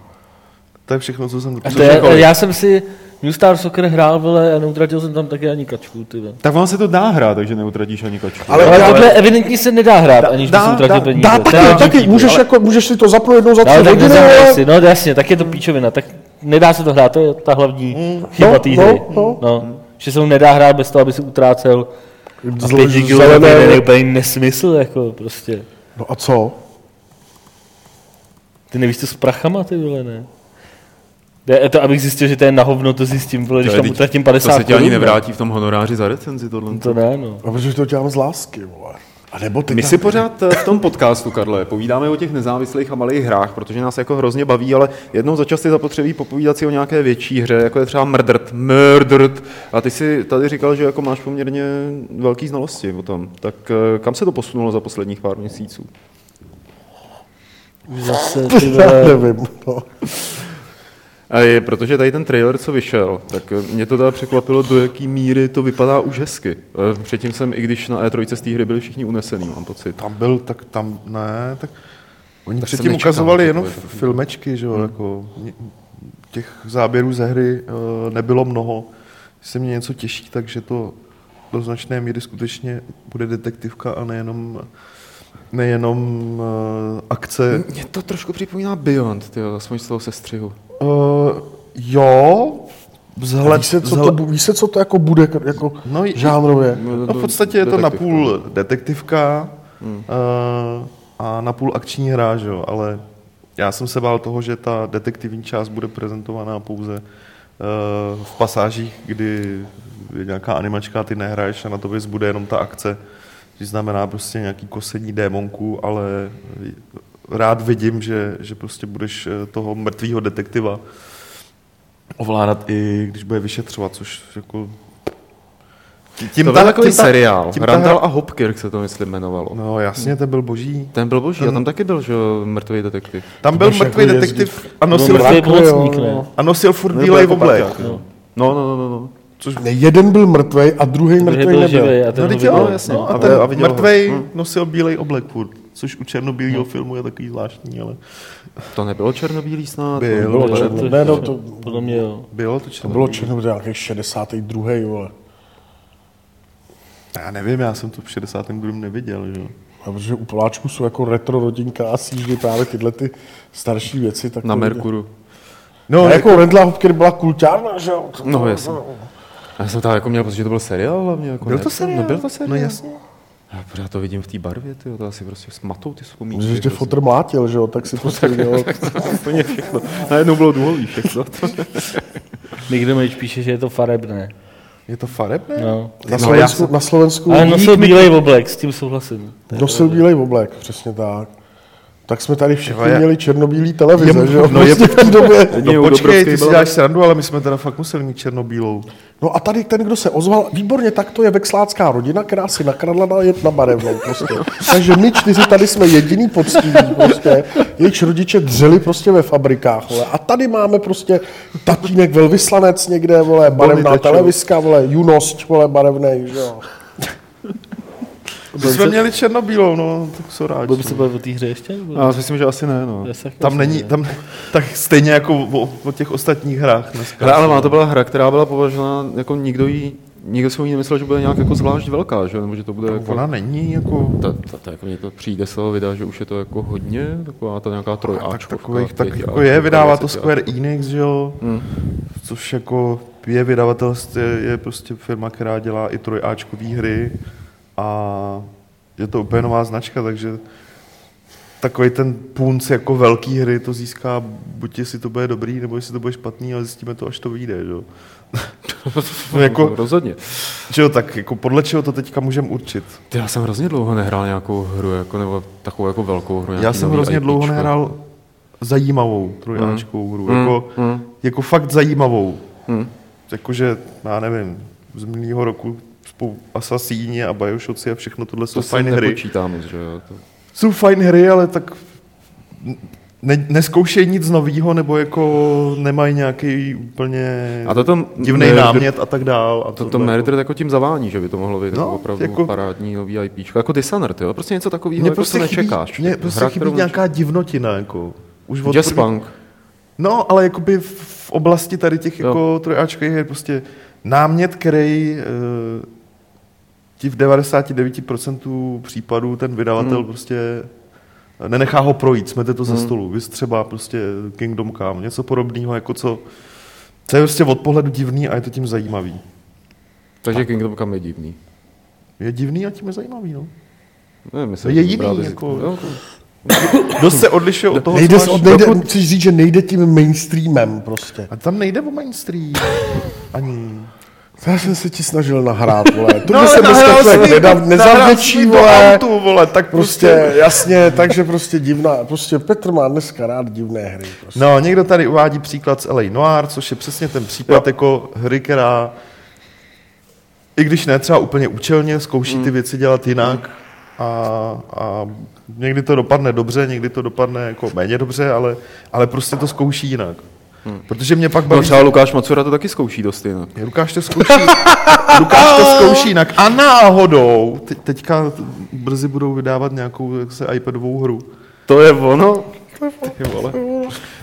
To je všechno, co jsem A do to je, já jsem si New Star Soccer hrál, vole, a neutratil jsem tam taky ani kačku, ty. Tak vám se to dá hrát, takže neutratíš ani kačku. Ale- Ale, ale- tohle evidentně se nedá hrát, aniž dá, si utratil dá, peníze. Dá To taky, je- taky, můžeš, jako, můžeš si to zapnout jednou za tři Ale tak hodiny, ale... si, no jasně, tak je to píčovina, tak nedá se to hrát, to je ta hlavní chyba no, té no, hry. no. No, že se mu nedá hrát bez toho, aby si utrácel a 5 kilo zelené- je úplně nesmysl, jako prostě. No a co? Ty nevíš to s prachama, ty vole, ne? Je to, abych zjistil, že to je na hovno, to zjistím, vole, když tam teď- utratím 50 To se ti ani ne? nevrátí v tom honoráři za recenzi tohle. To ne, no. A protože to dělám z lásky, vole. A nebo ty My si pořád eh, v tom podcastu, Karle, povídáme o těch nezávislých a malých hrách, protože nás jako hrozně baví, ale jednou za čas je zapotřebí popovídat si o nějaké větší hře, jako je třeba Murdert, Murdert. A ty si tady říkal, že jako máš poměrně velký znalosti o tom. Tak eh, kam se to posunulo za posledních pár měsíců? Už zase, *laughs* ty nevím, no. A je, protože tady ten trailer, co vyšel, tak mě to teda překvapilo, do jaký míry to vypadá už hezky. Eh, Předtím jsem, i když na E3 z té hry byli všichni unesený, mám pocit. Tam byl, tak tam, ne, tak oni Tak předtím nečekal, ukazovali jenom filmečky, že jo, jako ně- těch záběrů ze hry eh, nebylo mnoho. Když se mě něco těší, takže to do značné míry skutečně bude detektivka a nejenom nejenom uh, akce. Mě to trošku připomíná Beyond, tyjo, aspoň z toho sestřihu. Uh, jo, vzhled, Víš se, co to, vzhled, bu- víš se, co to jako bude, jako No, žánrově? No, v podstatě je to Detektivka. napůl detektivka hmm. uh, a napůl akční hra, že jo, ale já jsem se bál toho, že ta detektivní část bude prezentovaná pouze uh, v pasážích, kdy je nějaká animačka a ty nehraješ a na to bude jenom ta akce, což znamená prostě nějaký kosení démonku, ale rád vidím, že, že prostě budeš eh, toho mrtvého detektiva ovládat i když bude vyšetřovat, což jako tím to byl ta- takový tím ta- seriál. tím ta Randall hra- a Hopkirk se to, myslím, jmenovalo. No jasně, ten byl boží. Ten byl boží, a tam taky byl, že mrtvý detektiv. Tam byl Budeš mrtvý jako detektiv jezdit. a nosil, mrtvý no. a nosil furt bílej jako oblek. parťák, no. No, no, no, no, no. Ne, jeden byl mrtvej a druhý byl nebyl. živý a ten No, ho jo, jasně. no, a ten a mrtvej Hm. nosil bílej oblek furt, což u černobílého filmu je takový zvláštní, ale To nebylo černobílý snad? Byl, To bylo bylo černo- to- ne, no, to- Podle mě jo. bylo to To černobílý. bylo černo, nějakých 62. vole. Já nevím, já jsem to v 62. neviděl, že jo. A protože u Poláčků jsou jako retro rodinka a síždí právě tyhle ty starší věci. Tak Na to- Merkuru. No, A jako Rendla Hopker byla kulťárna, že jo? No, jasně. Já jsem tam jako měl pocit, že to byl seriál hlavně. Jako byl ne, to seriál? No, byl to seriál. No jasně. Já pořád to vidím v té barvě, ty, to asi prostě smatou ty vzpomínky. Když tě prostě. fotr mlátil, že jo, tak si prostě *laughs* dělal. Úplně všechno. Najednou bylo duhový všechno. *laughs* Někdo mi píše, že je to farebné. Je to farebné? No. Na No, Slovensku, já jsem- na Slovensku Ale nosil bílej oblek, s tím souhlasím. nosil bílej oblek, přesně tak. Tak jsme tady všichni já- měli černobílý televize, Je- že jo? no, je- Prostě v té době. Jedni No počkej, ty si děláš srandu, ale my jsme teda fakt museli mít černobílou. No a tady ten, kdo se ozval, výborně, tak to je vexlácká rodina, která si nakradla na jet na barevnou prostě. *laughs* Takže my čtyři tady jsme jediný poctiví prostě. Jejich rodiče dřeli prostě ve fabrikách, vole. A tady máme prostě tatínek velvyslanec někde, vole, barevná tečou. televiska, vole, junost, vole, barevnej, že jo. My jsme měli černobílou, no, tak jsou rád. Budeme se bavit o té hře ještě? nebo? Já si myslím, že asi ne, no. Se jako Tam není, tam, *laughs* tak stejně jako o, o těch ostatních hrách dneska. Hra, ale ona to byla hra, která byla považována, jako nikdo jí, nikdo si o ní nemyslel, že bude nějak jako zvlášť velká, že? nebo že to bude jako... Ona není jako... Ta, ta, ta, jako mně to přijde z toho videa, že už je to jako hodně, taková ta nějaká Tak trojáčkovka. takových, tak jako je, vydává to. Square Enix, že jo, Hmm. což jako je vydavatelství, je, je prostě firma, která dělá i trojáčkové hry a je to úplně nová značka, takže takový ten punc jako velký hry to získá, buď jestli to bude dobrý, nebo jestli to bude špatný, ale zjistíme to, až to vyjde, jo. *laughs* no jako, Rozhodně. že jo, tak jako podle čeho to teďka můžeme určit. Ty, já jsem hrozně dlouho nehrál nějakou hru, jako, nebo takovou jako velkou hru. Já jsem hrozně dlouho IPčko. nehrál zajímavou trojáčkovou hru, Mm, jako, mm. jako fakt zajímavou. Hm. Jakože, já nevím, z minulého roku spou Assassini a Bioshocki a všechno tohle jsou To se fajn hry. moc, že jo. To... Jsou fajn hry, ale tak ne, neskoušej nic nového, nebo jako nemají nějaký úplně A toto divný Murder- námět a tak dál. A To, to tohle Murder jako tím zavání, že by to mohlo být No, jako opravdu jako- jako, parádní nový IP. Jako Dishonored, jo? Prostě něco takového, jako prostě co chybí, nečekáš. mně prostě Hra, chybí nějaká divnotina, jako. Už nečekáš. Jazz první- punk. No, ale jakoby v oblasti tady těch Jo. jako trojáčkových je prostě námět, který e, ti v 99% případů ten vydavatel Hmm. prostě nenechá ho projít, smete to ze Hmm. stolu. Vy třeba prostě Kingdom Come, něco podobného, jako co, co je prostě od pohledu divný a je to tím zajímavý. Takže Kingdom Come je divný. Je divný a tím je zajímavý, no. Ne, myslím, Je jiný, jako- Jo, Dost se odlišuje od toho, Nejde, co máš... nejde, chceš říct, že nejde tím mainstreamem prostě. A tam nejde o mainstream. Ani. Já jsem se ti snažil nahrát, vole. To *laughs* No, by se dneska člověk nedav, nezavděčí, vole. autu, vole, tak Prostě, prostě... jasně, takže prostě divná, prostě Petr má dneska rád divné hry. Prostě. No, někdo tady uvádí příklad z LA Noir, což je přesně ten případ Jo. jako hry, která i když ne třeba úplně účelně, zkouší Hmm. ty věci dělat jinak a, a někdy to dopadne dobře, někdy to dopadne jako méně dobře, ale, ale prostě to zkouší jinak. Protože mě pak No baví... třeba Lukáš Macura to taky zkouší dost jinak. Lukáš to zkouší, *laughs* Lukáš to zkouší jinak. A náhodou, te, teďka brzy budou vydávat nějakou jak se iPadovou hru. To je ono. Ty vole.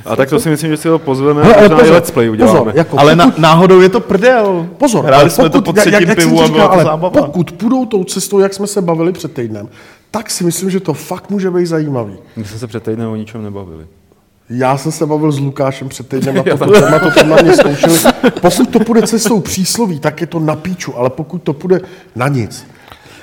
A tak to si myslím, že si ho pozveme Hele, a ale možná i pozor, let's play uděláme. pozor, jako Ale pokud, na, náhodou je to prdel. pozor, Hráli ale jsme to po jak- jak- třetím jak pivu a byla to ale zábava. pokud půjdou tou cestou, jak jsme se bavili před týdnem, tak si myslím, že to fakt může být zajímavý. My jsme se před týdnem o ničem nebavili. Já jsem se bavil s Lukášem před týdnem na to téma, to tam na mě zkoušeli. Pokud to půjde cestou přísloví, tak je to na píču, ale pokud to půjde na nic,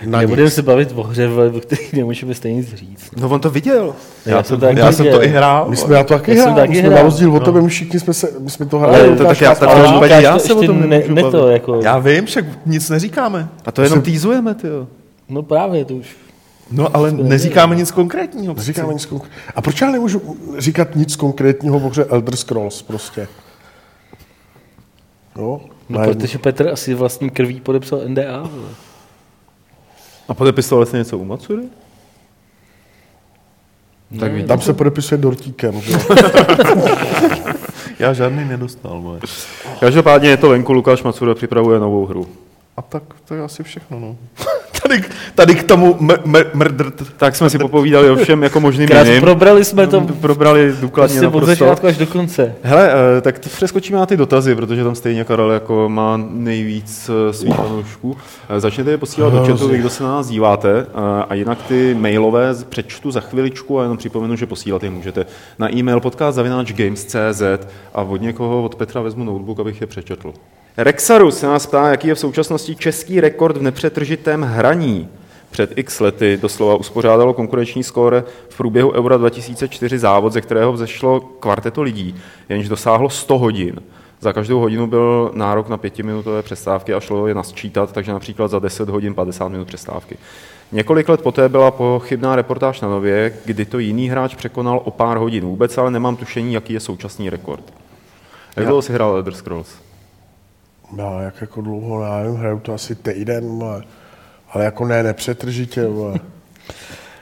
na Nebudeme nic. se bavit o hře, o který nemůžeme stejně nic říct. No on to viděl. Já, jsem taky Já jsem to i hrál. My jsme já to taky Já jsem hrál, taky my jsme hrál. na rozdíl od tebe, my všichni jsme, se, my jsme to Ale hráli. to tak já- tak Ale to- Lukáš já to se o tom ne, nemůžu ne to, bavit. jako, Já vím, však nic neříkáme. A to jenom týzujeme, ty jo. no právě, to už. No ale neříkáme nic konkrétního. Říkáme nic konkrétního. A proč já nemůžu říkat nic konkrétního o hře Elder Scrolls prostě? No, najednou. protože Petr asi vlastní krví podepsal NDA. A podepisoval jsi něco u Macury? Tak Ne. Tam se podepisuje dortíkem. Že? Já žádný nedostal, moje. Každopádně je to venku, Lukáš Macura připravuje novou hru. A tak to je asi všechno, no. Tady, tady k tomu m- mrdr... Tak jsme si popovídali o všem jako možným jiným. probrali jsme to Probrali důkladně prostě od naprosto. začátku až do konce. Hele, eh, tak teď přeskočíme na ty dotazy, protože tam stejně Karel jako má nejvíc eh, svých fanoušků. Eh, Začněte je posílat do chatu, vy, kdo se na nás díváte. A jinak ty mailové z- přečtu za chviličku a jenom připomenu, že posílat je můžete na e-mail podcast.games.cz a od někoho, od Petra vezmu notebook, abych je přečetl. Rexarus se nás ptá, jaký je v současnosti český rekord v nepřetržitém hraní. Před x lety doslova uspořádalo konkurenční skóre v průběhu Eura 2004 závod, ze kterého vzešlo kvarteto lidí, jenž dosáhlo 100 hodin. Za každou hodinu byl nárok na pětiminutové přestávky a šlo je nasčítat, takže například za 10 hodin 50 minut přestávky. Několik let poté byla pochybná reportáž na Nově, kdy to jiný hráč překonal o pár hodin. Vůbec ale nemám tušení, jaký je současný rekord. Jak dlouho si hrál Elder Scrolls? No, jak jako dlouho, já nevím, hraju to asi týden, vole. ale jako ne, nepřetržitě, vole. *laughs*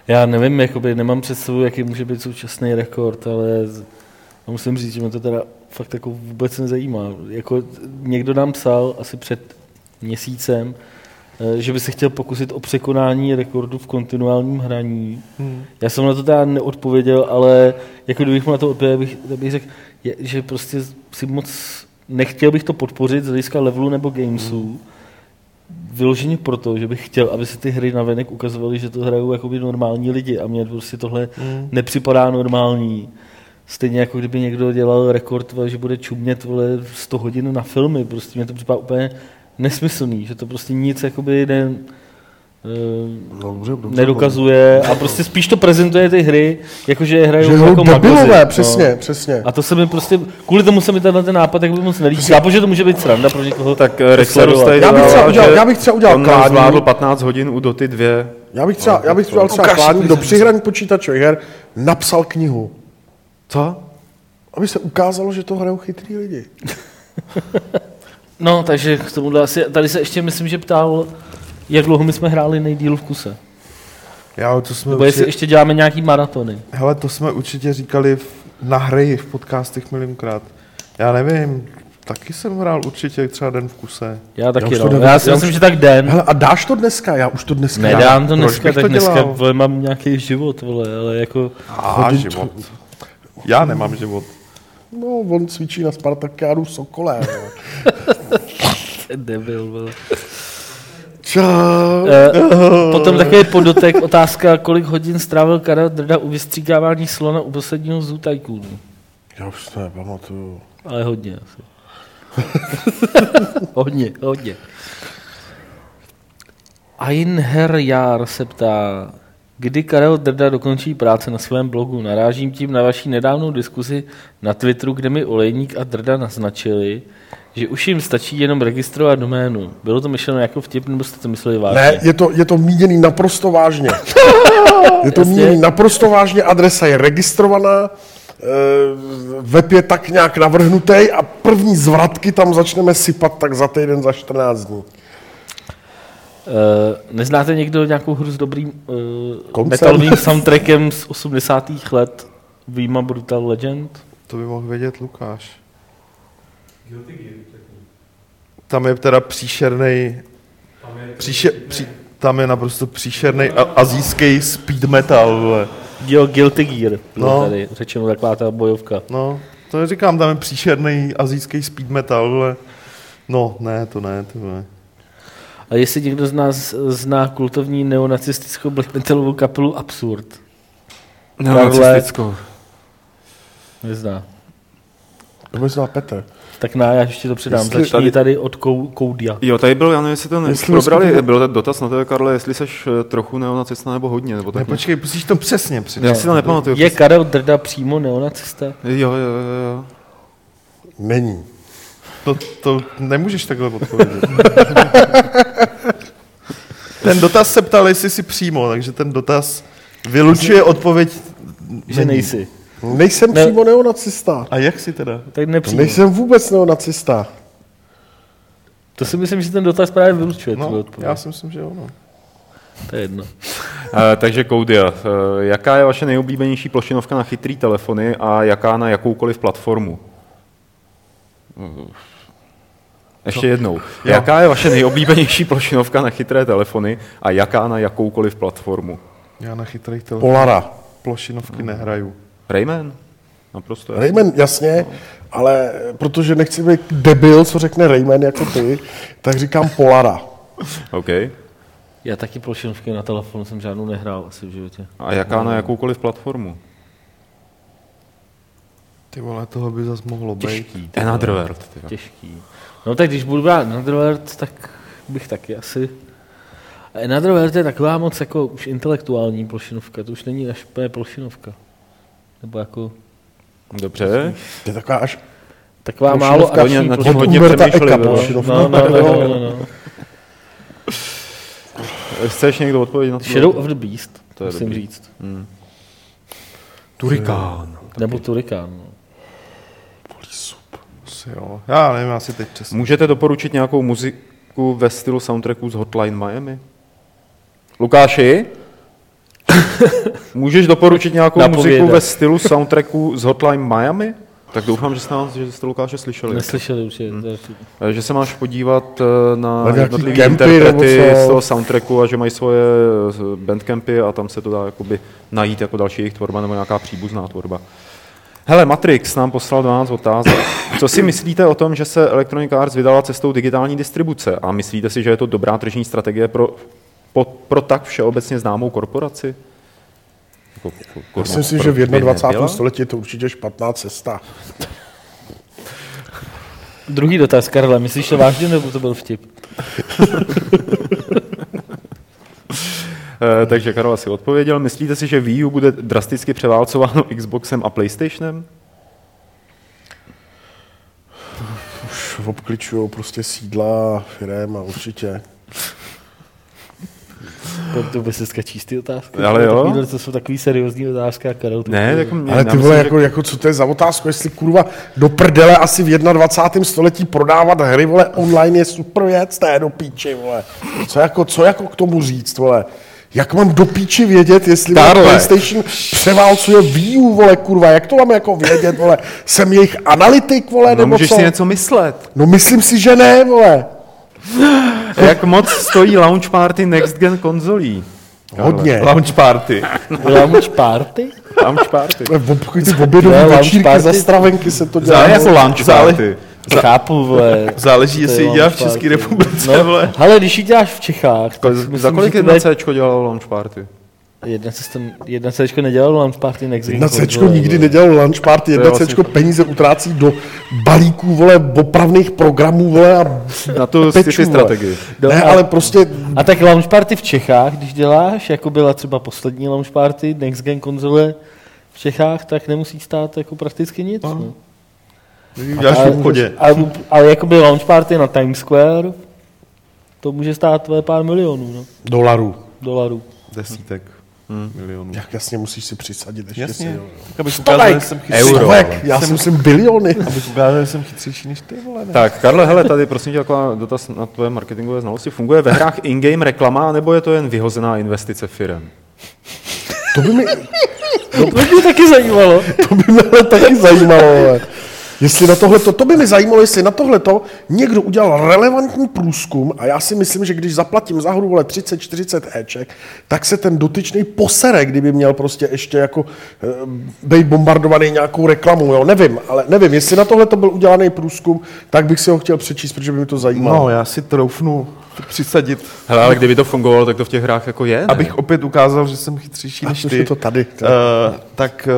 Já nevím, jakoby nemám představu, jaký může být současný rekord, ale musím říct, že mě to teda fakt jako vůbec nezajímá. Jako někdo nám psal asi před měsícem, eh, že by se chtěl pokusit o překonání rekordu v kontinuálním hraní. Hmm. Já jsem na to teda neodpověděl, ale jako kdybych mu na to odpověděl, bych, tak bych řekl, že prostě si moc nechtěl bych to podpořit z hlediska levelu nebo gamesů. Vyloženě proto, že bych chtěl, aby se ty hry na venek ukazovaly, že to hrajou jakoby normální lidi a mně prostě tohle Hmm. nepřipadá normální. Stejně jako kdyby někdo dělal rekord, že bude čumět vole, 100 hodin na filmy, prostě mě to připadá úplně nesmyslný, že to prostě nic jakoby ne, dobře, dobře, nedokazuje a prostě spíš to prezentuje ty hry, jakože je hrajou Že jako debilové, magazín, přesně, No. přesně. A to se mi prostě, kvůli tomu se mi tenhle ten nápad jako by moc nelíbí. Chápu, že to může být sranda pro někoho. Tak eh, Rexarus sledovat. tady Já bych třeba udělal- já bych třeba udělal on klání. zvládl 15 hodin u Doty 2. Já bych třeba, já bych udělal třeba Ukaž, klání, kdo ukaž. při hraní počítačových her napsal knihu. Co? Aby se ukázalo, že to hrajou chytrý lidi. *laughs* No, takže k tomuhle asi, tady se ještě myslím, že ptal, jak dlouho my jsme hráli nejdíl v kuse. Já, to jsme Nebo jestli určitě, ještě děláme nějaký maratony. hele, to jsme určitě říkali v, na hry v podcastech milionkrát. Já nevím, taky jsem hrál určitě třeba den v kuse. Já taky, to no. nevím, Já si já myslím, už- že tak den. Hele, a dáš to dneska? Já už to dneska Nedám to proč dneska, bych tak to dneska dělal? vole, mám nějaký život, vole, ale jako... A Chodit- život. Já nemám život. No, on cvičí na Spartakiádu vole. *laughs* Debil, vole. Čau. Eh, Potom takový podotek, otázka, kolik hodin strávil Karel Drda u vystříkávání slona u posledního Zoo Tycoonu. Já už to nepamatuju. Ale hodně asi. *laughs* hodně, hodně. Einher Jar se ptá, kdy Karel Drda dokončí práce na svém blogu. Narážím tím na vaší nedávnou diskusi na Twitteru, kde mi Olejník a Drda naznačili, že už jim stačí jenom registrovat doménu. Bylo to myšleno jako vtip, nebo jste to mysleli vážně? Ne, je to, je to míněný naprosto vážně. *laughs* Je to míněný naprosto vážně, adresa je registrovaná, eh, web je tak nějak navrhnutý a první zvratky tam začneme sypat tak za týden, za 14 dní. Uh, neznáte někdo nějakou hru s dobrým uh, metalovým *laughs* soundtrackem z 80. let? Výjima Brutal Legend? To by mohl vědět Lukáš. Tam je teda příšerný. Příše, pří, tam je naprosto příšerný azijský speed metal. Vole. Jo, Guilty Gear, no. No. tady řečeno taková ta bojovka. No, to říkám, tam je příšerný azijský speed metal. Vole. No, ne, to ne, to ne. A jestli někdo z nás zná kultovní neonacistickou black metalovou kapelu Absurd? No, Karle. nacistickou. Nezná. To by znal Petr. Tak na, já ještě to předám. Jestli Začni tady- tady od Kou, Koudia. Jo, tady byl, já nevím, jestli to Jestli neprobrali, jsme- byl ten dotaz na tebe, Karle, jestli jsi trochu neonacista nebo hodně, nebo Ne, tak. počkej, musíš to přesně přijít. Já si to nepamatuju. Je Karel Drda přímo neonacista? Jo, jo, jo, jo. Není. To, to nemůžeš takhle odpovědět. *laughs* ten dotaz se ptal, jestli jsi přímo, takže ten dotaz vylučuje odpověď, Že nejsi. Nejsem Ne. přímo neonacista. A jak si teda? Tak nepřímo. Nejsem vůbec neonacista. To si myslím, že ten dotaz právě vylučuje. No, No, odpověď. já si myslím, že ono. To je jedno. Eh, takže Koudia, eh, jaká je vaše nejoblíbenější plošinovka na chytrý telefony a jaká na jakoukoliv platformu? Ještě jednou. Jaká je vaše nejoblíbenější plošinovka na chytré telefony a jaká na jakoukoliv platformu? Já na chytrých telefonech Polara. plošinovky nehraju. Rayman? Naprosto. Rayman, jasně, ale protože nechci být debil, co řekne Rayman jako ty, tak říkám Polara. OK. Já taky plošinovky na telefonu jsem žádnou nehrál asi v životě. A jaká na jakoukoliv platformu? Ty vole, toho by zas mohlo být. Těžký. Another. World. Těžký. No tak když budu brát Another World, tak bych taky asi... A Another World je taková moc jako už intelektuální plošinovka, to už není až úplně plošinovka. Nebo jako Dobře. To je taková až taková málo Hodně akční nad tím od hodně přemýšleli. No, no, no, no, no, no. Chceš někdo odpovědět na to? Shadow of the Beast, To je musím dobrý. říct. Turikán. Nebo Turikán. No. Asi jo. Já nevím, asi teď přesně. Můžete doporučit nějakou muziku ve stylu soundtracku z Hotline Miami? Lukáši? *laughs* Můžeš doporučit nějakou Napovědat. muziku ve stylu soundtracku z Hotline Miami? Tak doufám, že jste, nás, že jste Lukáše slyšeli. Neslyšeli to je- Eh, Že se máš podívat eh, na jednotlivé interprety z toho soundtracku a že mají svoje eh, bandcampy a tam se to dá jakoby najít jako další jejich tvorba nebo nějaká příbuzná tvorba. Hele, Matrix nám poslal 12 otázek. Co si myslíte o tom, že se Electronic Arts vydala cestou digitální distribuce a myslíte si, že je to dobrá tržní strategie pro, po, pro tak všeobecně známou korporaci? Jako, Já si myslím, proč že v by 21. nebyla? století je to určitě špatná cesta. Druhý dotaz, Karle, myslíš to vážně, nebo to byl vtip? *laughs* Eh, takže Karol asi odpověděl. Myslíte si, že Wii U bude drasticky převálcováno Xboxem a PlayStationem? Už obkličujou prostě sídla, firem a určitě. To, to by se skačí z ty otázky. Ale jo. Takovýhle, to jsou takový seriózní otázky a Karel to Ne, tak mě, Ale ty vole, jako, jako, co to je za otázku, jestli kurva do prdele asi v 21. století prodávat hry, vole, online je super věc, to je do píči, vole. Co jako, co jako k tomu říct, vole? Jak mám do píči vědět, jestli Karle. PlayStation převálcuje Wii U, vole, kurva, jak to mám jako vědět, vole? Jsem jejich analytik, vole, No nebo můžeš co? si něco myslet. No myslím si, že ne, vole. Jak moc stojí launch party next gen konzolí? Hodně. *laughs* Launch party. Launch party? Launch party. Ob- Ty obědový Ne, launch večírky party. za stravenky se to dělá. Ne, jako launch zále- party. Chápu, vole. Záleží, jestli ji launch dělá v. České republice, No, vole. hele, když ji děláš v Čechách, tak myslím, Za kolik jedna bude- C dělalo launch party? Jedna C jedna Cčko nedělalo launch party next Jedna Gen Cčko konzole, nikdy vole. nedělal lunch party, jedna vlastně Cčko peníze utrácí do balíků, vole, opravných programů, vole, a Na tu pečů, strategii. No, Ne, a- ale prostě, A tak launch party v Čechách, když děláš, jako byla třeba poslední launch party Next Gen konzole v Čechách, tak nemusí stát jako prakticky nic. No. Děláš v Ale- obchodě. Ale, ale jako by launch party na Times Square, to může stát tvoje pár milionů no, dolarů. dolarů. Desítek milionů. Jak jasně musíš si přisadit ještě si, Jasně. jo. Tak abych ukázal, že jsem chytřejší. Euro, stovek, ale. já si myslím biliony. *laughs* Abych ukázal, že jsem chytřejší než ty, vole. Ne? Tak, Karle, hele, tady prosím tě taková dotaz na tvoje marketingové znalosti. Funguje ve hrách in-game reklama, nebo je to jen vyhozená investice firem? To by, mi, No, to by mě taky zajímalo. to by mě ale taky zajímalo, vole. Jestli na tohle, to by mi zajímalo, jestli na tohle někdo udělal relevantní průzkum a já si myslím, že když zaplatím za hru vole 30-40 éček, tak se ten dotyčný posere, kdyby měl prostě ještě jako e, být bombardovaný nějakou reklamou, jo, nevím, ale nevím, jestli na tohle to byl udělaný průzkum, tak bych si ho chtěl přečíst, protože by mi to zajímalo. No, já si troufnu to přisadit, Hele, ale kdyby to fungovalo, tak to v těch hrách jako je, ne? abych opět ukázal, že jsem chytřejší než ty. je to tady. Uh, tak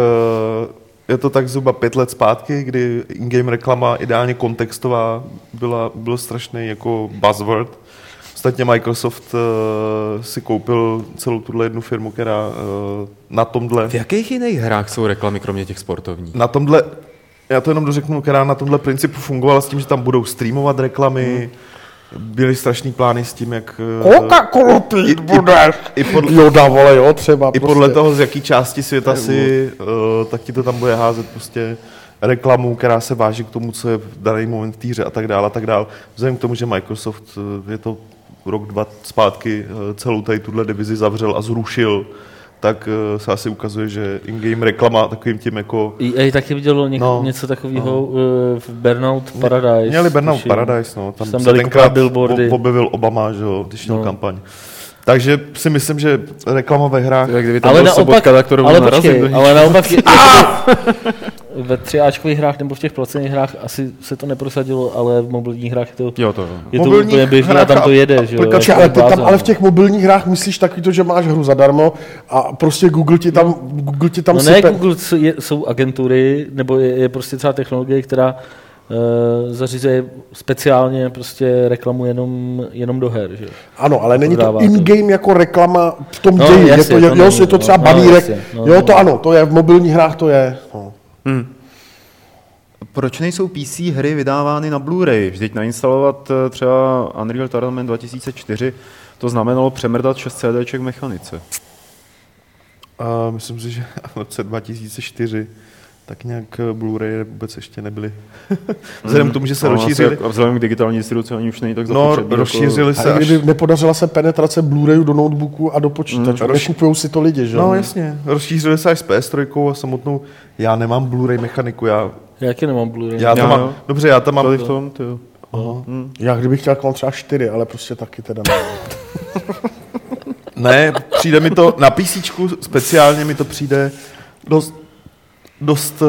uh, je to tak zhruba pět let zpátky, kdy in-game reklama, ideálně kontextová, byla, byl strašný jako buzzword. Ostatně Microsoft uh, si koupil celou tuhle jednu firmu, která uh, na tomhle, V jakých jiných hrách jsou reklamy, kromě těch sportovních? na tomhle, já to jenom dořeknu, která na tomhle principu fungovala s tím, že tam budou streamovat reklamy, byly strašný plány s tím, jak... Coca-Cola pít budeš. i podle- Joda, vole, jo, třeba. I podle toho, z jaký části světa si, uh, tak ti to tam bude házet prostě reklamu, která se váží k tomu, co je v daný moment v týře a tak dále a tak dále. Vzhledem k tomu, že Microsoft uh, je to rok, dva zpátky uh, celou tady tuhle divizi zavřel a zrušil, tak eh, se asi ukazuje, že in-game reklama takovým tím jako... EA taky vidělo něk- No. něco takového no. v Burnout Paradise. Měli Burnout tuším. Paradise, no. Tam, Tam se tenkrát billboardy. ob- objevil Obama, že jo, když měl No. kampaň. Takže si myslím, že reklama ve hrách... Tak kdyby tam Ale byl naopak, Sobotka, tak to ale počkej, ale naopak je, jakoby, *laughs* *laughs* ve třiáčkových hrách nebo v těch placených hrách asi se to neprosadilo, ale v mobilních hrách je to, Jo, to jo. je to úplně běžné a tam to jede. Že jo, jako ale, ty tam, ale v no. těch mobilních hrách myslíš taky to, že máš hru zadarmo a prostě Google ti tam, Google ti tam No ne, sype. Google jsou- je, jsou agentury, nebo je, je prostě třeba technologie, která uh, zařizuje speciálně prostě reklamu jenom, jenom do her. Že? Ano, ale není to Prodává to. in-game jako reklama v tom No, ději. jasně, je to, to jo, není, je to no, třeba no, banírek. jasně, no, jo, no. to ano, to je v mobilních hrách, to je. No. Proč nejsou PC hry vydávány na Blu-ray? Vždyť nainstalovat eh, třeba Unreal Tournament 2004, to znamenalo přemrdat 6 CDček v mechanice. A myslím si, že *laughs* v roce 2004 tak nějak eh, Blu-ray vůbec ještě nebyly. *laughs* Vzhledem k tomu, že se No, rozšířili, A vzhledem k digitální distribuci ani už není tak no, zapotřebí. jako- rozšířili se A až... kdyby nepodařila se penetrace Blu-rayu do notebooku a do počítačů, Mm, mm, roz- nekupují si to lidi, že? jo? No jasně, rozšířili se až s PS3 a samotnou, já nemám Blu-ray mechaniku, já, Já taky nemám Blu-ray. já tam Jo, mám, jo. dobře, já tam mám, Tady v tom, ty jo. Aha. Já kdybych chtěl, mám třeba čtyři, ale prostě taky teda ne. ne, přijde mi to, na PC speciálně mi to přijde dost, dost uh,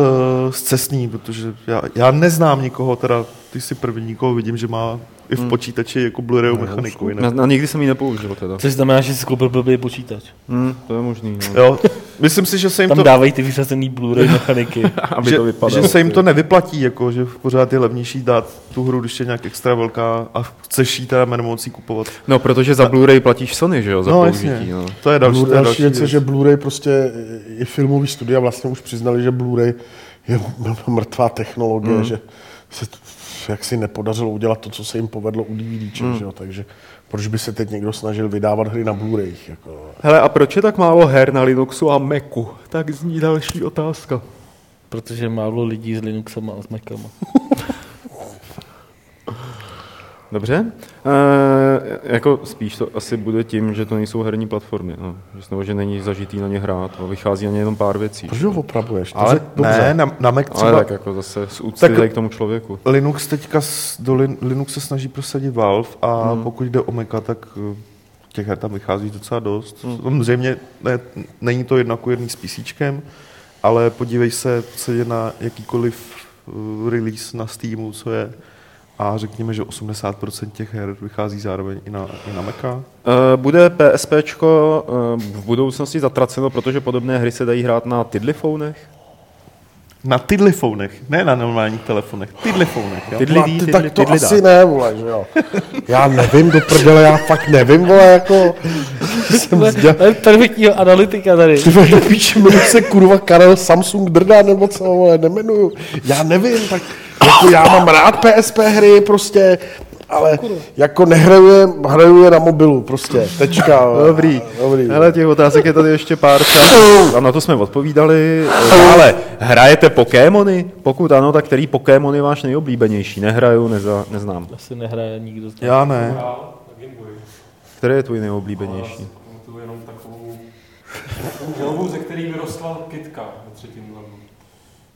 zcestný, protože já, já neznám nikoho, teda ty si první nikoho vidím, že má i v počítači jako Blu-rayovou mechaniku. Na, na, nikdy jsem ji nepoužil teda. Což znamená, že si koupil blbý počítač. Hmm, to je možný. No. Jo, myslím si, že se jim Tam to... dávají ty vyřazený Blu-ray mechaniky. *laughs* Aby že, to vypadalo. že se jim to nevyplatí, jako, že pořád je levnější dát tu hru, když je nějak extra velká a chceš jí teda nemocí kupovat. No, protože za Blu-ray platíš Sony, že jo, za No použití. jasně, No. to je další, Blu- to je další další věc že Blu-ray prostě i filmový studia vlastně už přiznali, že Blu-ray je mrtvá technologie, mm. že se t- jak si nepodařilo udělat to, co se jim povedlo u DVDček, mm. že jo? takže proč by se teď někdo snažil vydávat hry na Blu-ray? Jako, Hele, a proč je tak málo her na Linuxu a Macu? Tak zní další otázka. Protože málo lidí s Linuxem a s Macama. *laughs* Dobře. E, jako spíš to asi bude tím, že to nejsou herní platformy. No. Že, nebo že není zažitý na ně hrát a vychází na ně jenom pár věcí. proč ho opravuješ? To Ale dobře. ne, na, na Mac Ale třeba tak jako zase z úcty Tak- k tomu člověku. Linux teďka do Lin, Linux se snaží prosadit Valve a hmm. pokud jde o Maca, tak eh, těch her tam vychází docela dost. Hmm. Samozřejmě ne, není to jednakojedný s PC, ale podívej se, co je na jakýkoliv uh, release na Steamu, co je a řekněme, že 80% těch her vychází zároveň i na, i na Maca. E, bude PSP v budoucnosti zatraceno, protože podobné hry se dají hrát na tidlifonech? Na tidlifonech, ne na normálních telefonech, tidlifonech. Jo? Tidli- No, Lidí, ty, ty- tak to ty lidá. asi ne, vole, že jo. Já nevím, do prdele, já fakt nevím, vole, jako... jsem zděl... To je perfektního analytika tady. Ty vole, píče, se kurva Karel Samsung Drda, nebo co, vole, nemenuju. Já nevím, tak jako já mám rád PSP hry, prostě, ale jako nehraju je, hraju je na mobilu, prostě, tečka. Dobrý. Dobrý. Hele, těch otázek je tady ještě pár. Třeba, a na to jsme odpovídali. Ale hrajete Pokémony? Pokud ano, tak který Pokémon je váš nejoblíbenější? Nehraju, neza, neznám. Asi nehraje nikdo z nás. Já ne. Který je tvůj nejoblíbenější? Jenom *laughs* takovou želvu, ze který vyrostla kytka ve třetím levelu.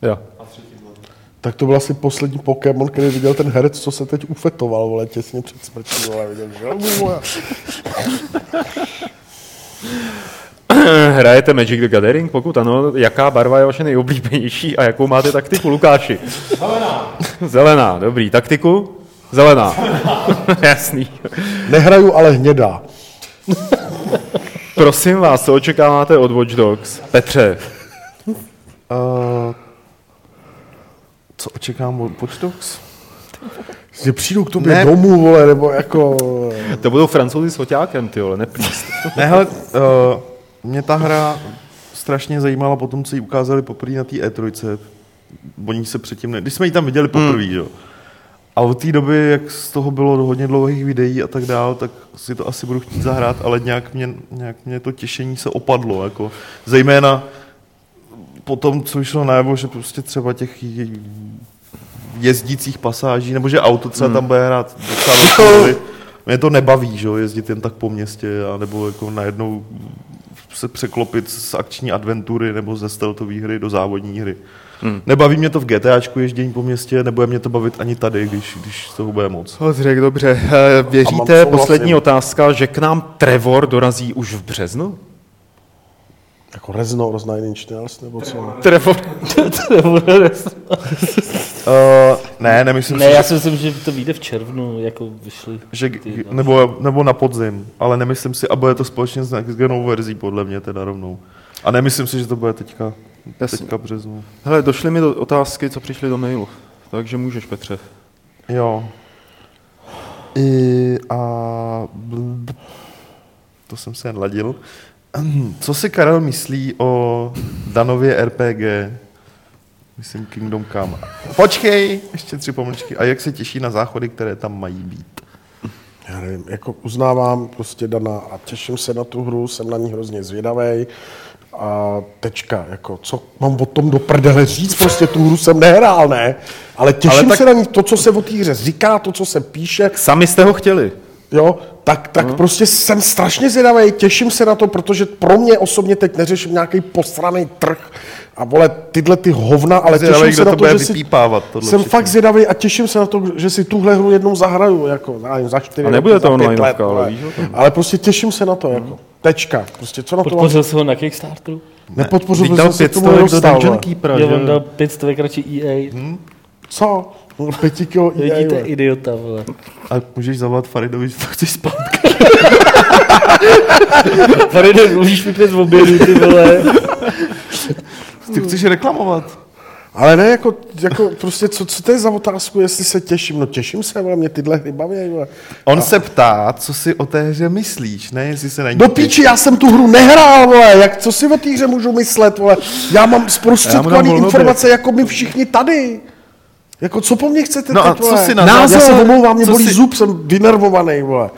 Jo. Tak to byl asi poslední Pokémon, který viděl ten herec, co se teď ufetoval, vole, těsně před smrtí, vole, viděl, že? vole. *coughs* Hrajete Magic the Gathering? Pokud ano, jaká barva je vaše nejoblíbenější a jakou máte taktiku, Lukáši? Zelená! *laughs* Zelená, dobrý. Taktiku? Zelená. *laughs* Jasný. Nehraju, ale hnědá. Prosím vás, co očekáváte od Watch Dogs? Petře, Uh, co očekám od Watch Dogs? Že přijdou k tobě Ne. domů, vole, nebo jako... *laughs* to budou francouzi s foťákem, ty vole, neplíst. *laughs* Ne, hele, uh, mě ta hra strašně zajímala po tom, co ji ukázali poprvé na té E3. Oni se předtím, ne... když jsme ji tam viděli poprvé, hmm. jo. A od té doby, jak z toho bylo hodně dlouhých videí a tak dál, tak si to asi budu chtít zahrát, ale nějak mě, nějak mě to těšení se opadlo. Jako, zejména po tom, co vyšlo najevo, že prostě třeba těch je- jezdících pasáží, nebo že auto třeba tam bude hrát docela velkou. Mě to nebaví, že jo, jezdit jen tak po městě, a nebo jako najednou se překlopit z akční adventury nebo ze stealthové hry do závodní hry. Hmm. Nebaví mě to v GTAčku ježdění po městě, nebude mě to bavit ani tady, když, když toho bude moc. Hodřek, dobře. Eh, Věříte, poslední otázka, že k nám Trevor dorazí už v březnu? Jako Rezno, Roz Nine Inch Nails, nebo co? Trevor. Uh, *laughs* *laughs* ne, nemyslím Ne, si, já si myslím, že to vyjde v červnu, jako vyšly. že, ty- nebo, nebo na podzim, ale nemyslím si, a bude to společně s next genou verzí, podle mě teda rovnou. A nemyslím si, že to bude teďka, Jasně. teďka březnu. Hele, došly mi do otázky, co přišly do mailu. Takže můžeš, Petře. Jo. I, a to jsem se jen ladil. *clears throat* Co si Karel myslí o Danově RPG? Myslím Kingdom Come. Počkej, ještě tři pomlčky. A jak se těší na záchody, které tam mají být? Já nevím, jako uznávám prostě Dana a těším se na tu hru, jsem na ní hrozně zvědavý. A tečka, jako co mám o tom do prdele říct, prostě tu hru jsem nehrál, ne? Ale těším Ale tak- se na ní, to, co se o té hře říká, to, co se píše, Sami jste ho chtěli. jo, tak, tak no. prostě jsem strašně zvědavý, těším se na to, protože pro mě osobně teď neřeším nějaký posraný trh a vole tyhle ty hovna, ale Zvědavej, těším se na to to, že si, jsem všechno. fakt zvědavý a těším se na to, že si tuhle hru jednou zahraju, jako, nevím, za čtyři A nebude to za pět onlineovka, let, ale víš. Ale prostě těším se na to, jako, tečka, prostě co na to Podpořil jsem ho na Kickstarteru. nepodpořil, protože dal jsem se pět tomu stovek do on dal 5 stovek radši EA. Co? No, pěti kilo EA, Vidíte, vole. idiota, vole. A můžeš zavolat Faridovi, že to chceš spát. *laughs* Faride, můžeš vypět v obědu, ty vole. Ty chceš reklamovat. Ale ne, jako, jako prostě, co, co to je za otázku, jestli se těším? No těším se, ale mě tyhle hry baví. Vole. On se ptá, co si o té hře myslíš, ne jestli se na ní Do píči, já jsem tu hru nehrál, vole, jak, co si o té hře můžu myslet, vole. Já mám zprostředkovaný informace, jako my všichni tady. Jako co po mně chcete No a co vole? si na Já názor- se omlouvám, mě bolí si- zub, jsem vynervovaný, vole.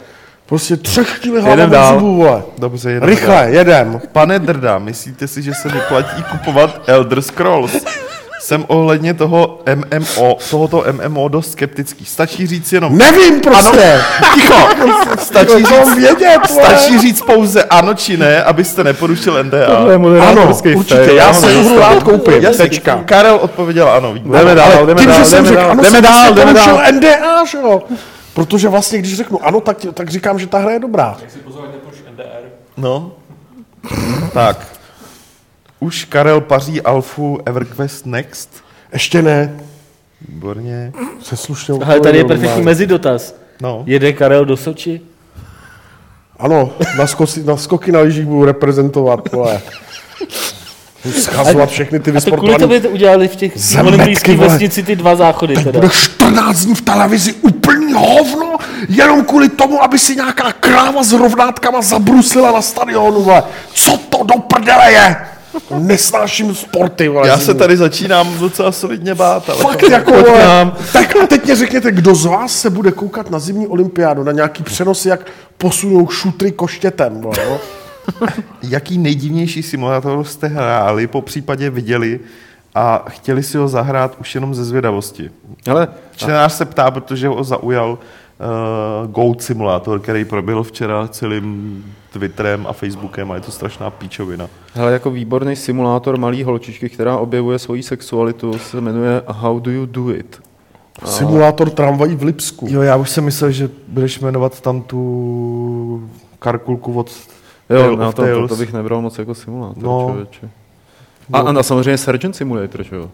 Prostě třechtili hlava Jedem od dál. zubů, vole. Dobře, jedeme Rychle, jedem. Pane Drda, myslíte si, že se vyplatí kupovat Elder Scrolls? Jsem ohledně toho MMO, tohoto MMO dost skeptický. Stačí říct jenom... Nevím prostě. Ticho! *laughs* Stačí To mám říct, vědět, stačí říct pouze ano či ne, abyste neporušil NDA. Tohle je Ano, určitě, já ho se hru rád koupím, Jasně, tečka. Karel odpověděl ano. Víte. Jdeme dál, jdeme dál, jdeme dál. ano, Jdeme dál, vlastně jdeme dál. NDA, že jo? Protože vlastně, když řeknu ano, tak, tak říkám, že ta hra je dobrá. Tak si pozor, NDR. No. tak. Už Karel paří Alfu EverQuest Next. Ještě ne. Výborně. Se slušně Ale tady je perfektní mezidotaz. No. Jede Karel do Soči? Ano, na, skoci, na skoky na lyžích budu reprezentovat, vole. Schazovat všechny ty A to kvůli vysportované. tobě to udělali v těch Zemetky, olympijských vesnici ty dva záchody Teď teda. bude 14 dní v televizi úplný hovno, jenom kvůli tomu, aby si nějaká kráva s rovnátkama zabrusila na stadionu, vole. Co to do prdele je? Nesnáším sporty, vole. Já se tady začínám docela solidně bát, ale... Fakt jako, vole. Tak a teď mě řekněte, kdo z vás se bude koukat na zimní olympiádu, na nějaký přenosy, jak posunou šutry koštětem, vole, no? *laughs* Jaký nejdivnější simulátor jste hráli, po případě viděli a chtěli si ho zahrát už jenom ze zvědavosti? Hele, Čtenář se ptá, protože ho zaujal uh, Goat Simulator, který proběhl včera celým Twitterem a Facebookem a je to strašná píčovina. hele, jako výborný simulátor malý holčičky, která objevuje svoji sexualitu, se jmenuje How do you do it? Simulátor tramvají v Lipsku. Jo, já už jsem myslel, že budeš jmenovat tam tu karkulku od Jo, na of to, to, bych nebral moc jako simulátor, No. no. člověče. A, a, a samozřejmě Surgeon Simulator, že jo?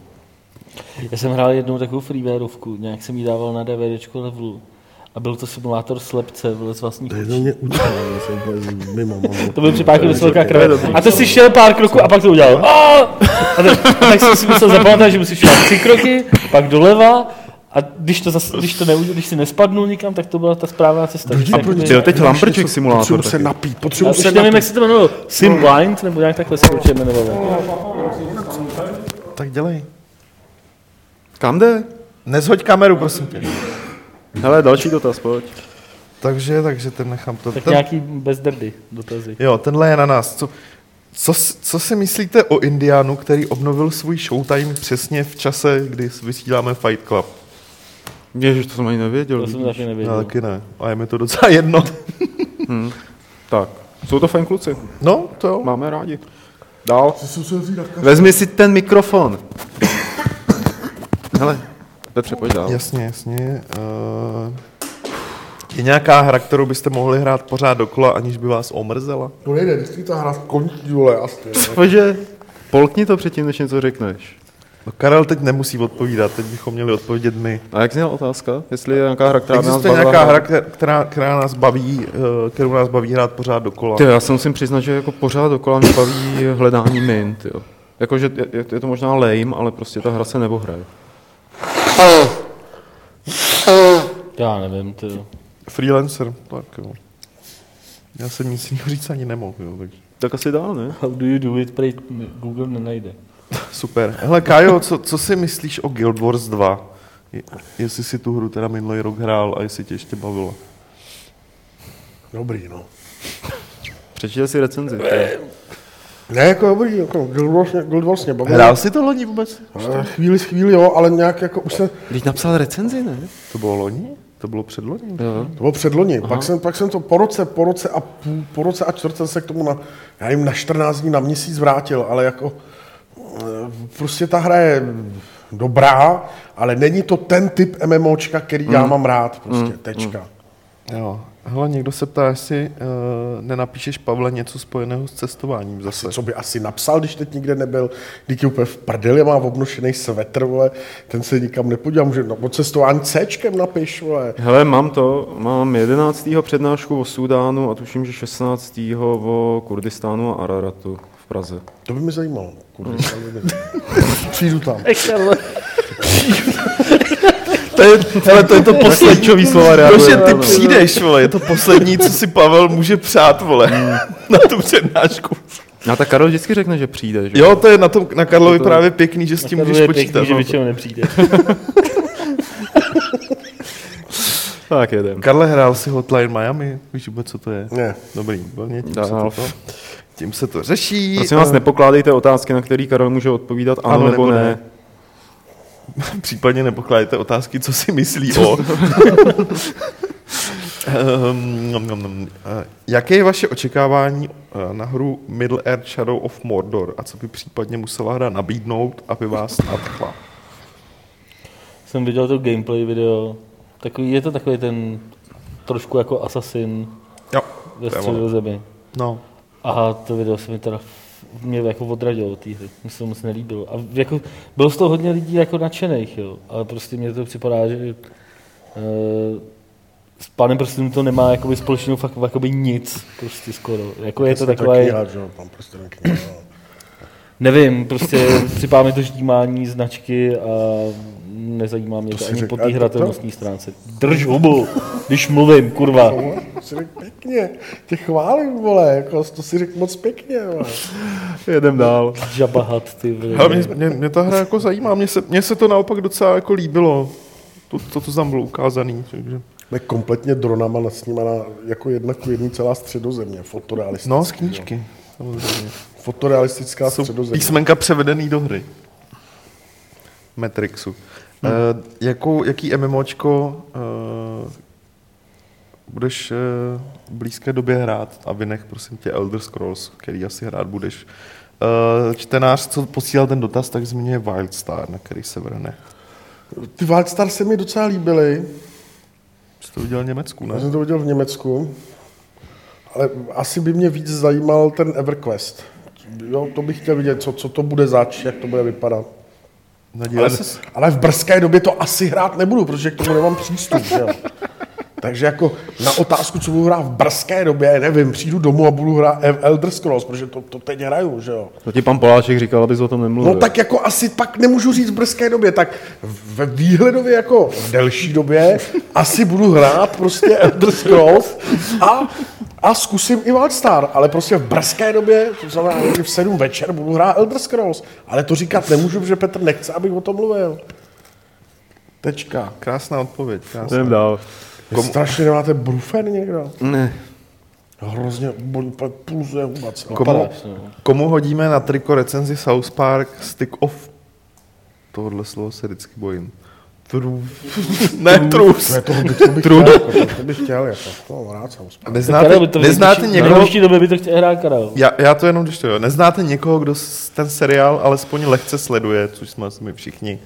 Já jsem hrál jednou takovou freewareovku, nějak jsem ji dával na DVDčko levelu. A byl to simulátor slepce, byl z vlastních To je očí. mě udělal, já jsem úplně mimo. To byl připáky dost velká krve. A to si šel pár kroků a pak to udělal. A, a tak, tak jsem si musel zapamatovat, že musíš šel tři kroky, pak doleva a když to, zas, když to neudělal, když si nespadnul nikam, tak to byla ta správná cesta. Se jakoby- Byl teď Lumberjack simulátor Potřebuji se napít, potřebuji se nevím, jak napít. se to jmenovalo. Sim Blind, nebo nějak takhle se to určitě jmenovalo. Tak dělej. Kam jde? Nezhoď kameru, prosím tě. Hele, další dotaz, pojď. Takže, takže ten nechám to. Tak ten, nějaký bezdrdy dotazy. Jo, tenhle je na nás. Co, co, co si myslíte o Indiánu, který obnovil svůj showtime přesně v čase, kdy vysíláme Fight Club? Ježiš, to jsem ani nevěděl. To jsem taky Já nevěděl. taky ne. A je mi to docela jedno. *laughs* Tak. Jsou to fajn kluci. No, to jo. Máme rádi. Dál. Vezmi si ten mikrofon. Hele, Petře, pojď dál. Jasně, jasně. Uh, je nějaká hra, kterou byste mohli hrát pořád dokola, aniž by vás omrzela? To nejde, vždycky ta hra končí, vole, asi. Pojďže, polkni to předtím, než něco řekneš. No Karel teď nemusí odpovídat, teď bychom měli odpovědět my. A jak zněla otázka? Jestli je nějaká hra, která by nás Existuje bavila nějaká hra, která, která nás baví, eh, kterou nás baví hrát pořád dokola? Ty, já se musím přiznat, že jako pořád dokola mě baví hledání mint, jo. Jakože je, je, je to možná lame, ale prostě ta hra se neohraje. Já nevím, to Freelancer, tak jo. Já jsem nic jiného říct ani nemohl, jo, takže. Tak asi dál, ne? How do you do it, prej Google nenajde. Super. Hele, Kájo, co, co si myslíš o Guild Wars 2? Je- Jestli si tu hru teda minulý rok hrál a jestli tě ještě bavilo. Dobrý, no. Přečtěte si recenzi. Ne, jako dobrý, jako Guild Wars, Guild Wars mě baví. Hrál jsi to loni vůbec? Eh, Chvíli, chvíli, jo, ale nějak jako už jsem, Teď napsal recenzi, ne? To bylo loni? To bylo předloni? Jo. to bylo předloni, pak jsem, pak jsem to po roce, po roce a půl, po roce a čtvrt jsem se k tomu na, já jim na 14 dní, na měsíc vrátil, ale jako eh, prostě ta hra je dobrá, ale není to ten typ MMOčka, který já mám rád, prostě, tečka. Jo. Hele, někdo se ptá, jestli uh, nenapíšeš Pavle něco spojeného s cestováním zase. Co by asi napsal, když teď nikde nebyl, když je úplně v prdeli, má obnošený svetr, vole, ten se nikam nepodívá, může no, o cestování Cčkem napiš, vole. Hele, mám to, mám 11. přednášku o Súdánu a tuším, že 16. o Kurdistánu a Araratu v Praze. To by mě zajímalo. Kurva, *laughs* Přijdu tam. *laughs* To je, hele, to je to *laughs* poslední. Klíčový slova reaguje, Protože ty přijdeš, vole, je to poslední, co si Pavel může přát, vole, na tu přednášku. A tak Karel vždycky řekne, že přijde, že? Jo, to je na tom, na Karlovi Je to- právě pěkný, že s tím můžeš počítat. pěkný, že no. většinou nepřijde. *laughs* Tak jedem. Karle, hrál si Hotline Miami? Víš vůbec, co to je? Ne. Dobrý, výborně, tím Dál. se to, to, tím se to řeší. Prosím vás, Eh, nepokládejte otázky, na které Karel může odpovídat ano, Ano nebo nebo ne. ne. *laughs* Případně nepokládejte otázky, co si myslí o. Eh, Jaké je vaše očekávání eh, na hru Middle Earth Shadow of Mordor a co by případně musela hra nabídnout, aby vás nadchla? Jsem viděl to gameplay video. Takový, je to takový ten trošku jako Assassin Jo, ve ono. středozemi. No, A to video se mi teda mě jako odradilo od té hry. Mně se to moc nelíbilo. A jako, bylo z toho hodně lidí jako nadšených, jo. Ale prostě mně to připadá, že uh, s panem prstenu to nemá jakoby společného fakt jakoby nic, prostě skoro. Jako je to takové, kniha, že pan prostě kniha, nevím, prostě připadá mi to ždímání značky a nezajímá mě to, si ani řekl, po té to- hratelnostní stránce. Drž hubu, když mluvím, kurva. To si řekl pěkně, tě chválím, vole, jako, to si řekl moc pěkně, vole. Jedem dál. Žabahat, ty vole. ale mě, mě, mě ta hra jako zajímá, mně se, mně se to naopak docela jako líbilo, to, to, co tam bylo ukázané. Takže. Ne, kompletně dronama nasnímaná jako jedna ku jedný celá středozemě, fotorealistická. No, z knížky, samozřejmě. Fotorealistická Jsou středozemě. písmenka převedený do hry. Matrixu. Hmm. Uh, jakou, jaký MMOčko uh, budeš uh, v blízké době hrát a vynech, prosím tě, Elder Scrolls, který asi hrát budeš. Uh, čtenář, co posílal ten dotaz, tak zmiňuje Wildstar, na který se vrhne. Ty Wildstar se mi docela líbily, Jsi to viděl v Německu, já ne? jsem to viděl v Německu, ale asi by mě víc zajímal ten EverQuest. Jo, to bych chtěl vidět, co, co to bude zač, jak to bude vypadat. Ale, ses? ale v brzké době to asi hrát nebudu, protože k tomu nemám přístup. Že jo? *laughs* Takže jako na otázku, co budu hrát v brzké době, nevím, přijdu domů a budu hrát El- Elder Scrolls, protože to, to teď hraju, že jo. To ti pan Poláček říkal, abys o tom nemluvil. No tak jako asi pak nemůžu říct v brzké době, tak ve výhledově jako v delší době asi budu hrát prostě Elder Scrolls a, a zkusím i Wildstar, ale prostě v brzké době, to znamená někdy v 7 večer, budu hrát Elder Scrolls. Ale to říkat nemůžu, protože Petr nechce, abych o tom mluvil. Tečka. Krásná odpověď. Krásná. Jdem dál. Vy strašně nemáte brufen někdo? Ne. Hrozně bolí, pulzuje huba celá. Komu, komu hodíme na triko recenzi South Park Stick of? Tohle slovo se vždycky bojím. Trů. *laughs* ne, trus. To je toho, bych, to bych chtěl, jako, to bych chtěl, jako, to rád jsem spolu. Neznáte, Karel to neznáte někoho, dnešní době by to chtěl hrát Karel. já, já to jenom, když to jo, neznáte někoho, kdo s- ten seriál alespoň lehce sleduje, což jsme asi my všichni.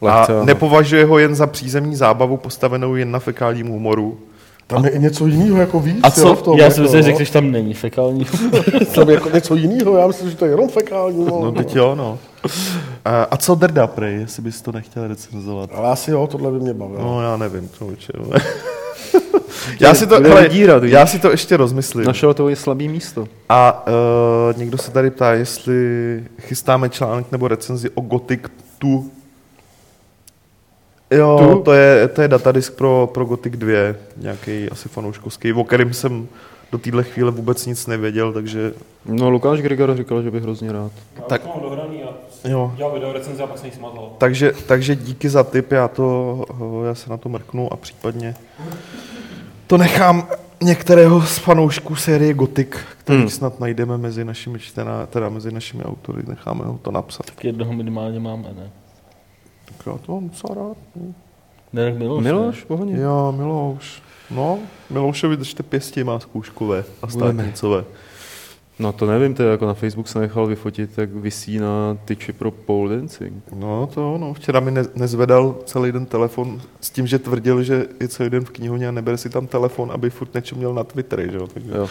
Lehce, a ano. nepovažuje ho jen za přízemní zábavu postavenou jen na fekálním humoru. Tam je i něco jiného jako víc, A co? jo, v tom, Já jsem jako, si no. řekl, že tam není fekální. *laughs* Tam je jako něco jiného, já myslím, že to je jenom fekální. No. No teď jo, no. A, a co Drda prej, jestli bys to nechtěl recenzovat? Ale asi jo, tohle by mě bavilo. No já nevím, no. *laughs* já, si to, hele, vydírat, víš. já si to ještě rozmyslím. Našel to je slabý místo. A uh, někdo se tady ptá, jestli chystáme článek nebo recenzi o Gothic 2. Jo, Tu? to je, to je datadisk pro, pro Gothic 2, nějaký asi fanouškovský, o kterém jsem do téhle chvíle vůbec nic nevěděl, takže No, Lukáš Grigor říkal, že bych hrozně rád. Já Tak- mám dohraný a jo. dělal video recenze a pak jsem ji smazal. Takže, takže díky za tip, já, to, eh, já se na to mrknu a případně to nechám některého z fanoušků série Gothic, který Hmm. snad najdeme mezi našimi čtená, teda mezi našimi autory, necháme ho to napsat. tak jednoho minimálně máme, ne? Tak já to mám docela rád. no. Ne, tak Miloš. Miloš, pohodě. Jo, Milouš. No, Miloušovi držte pěstí, má zkouškové a státnicové. No to nevím, to je jako na Facebook se nechal vyfotit, jak vysí na tyči pro pole dancing. No to no, včera mi ne, nezvedal celý den telefon s tím, že tvrdil, že je celý den v knihovně a nebere si tam telefon, aby furt nečuměl na Twittery, že jo. Takže, Jo.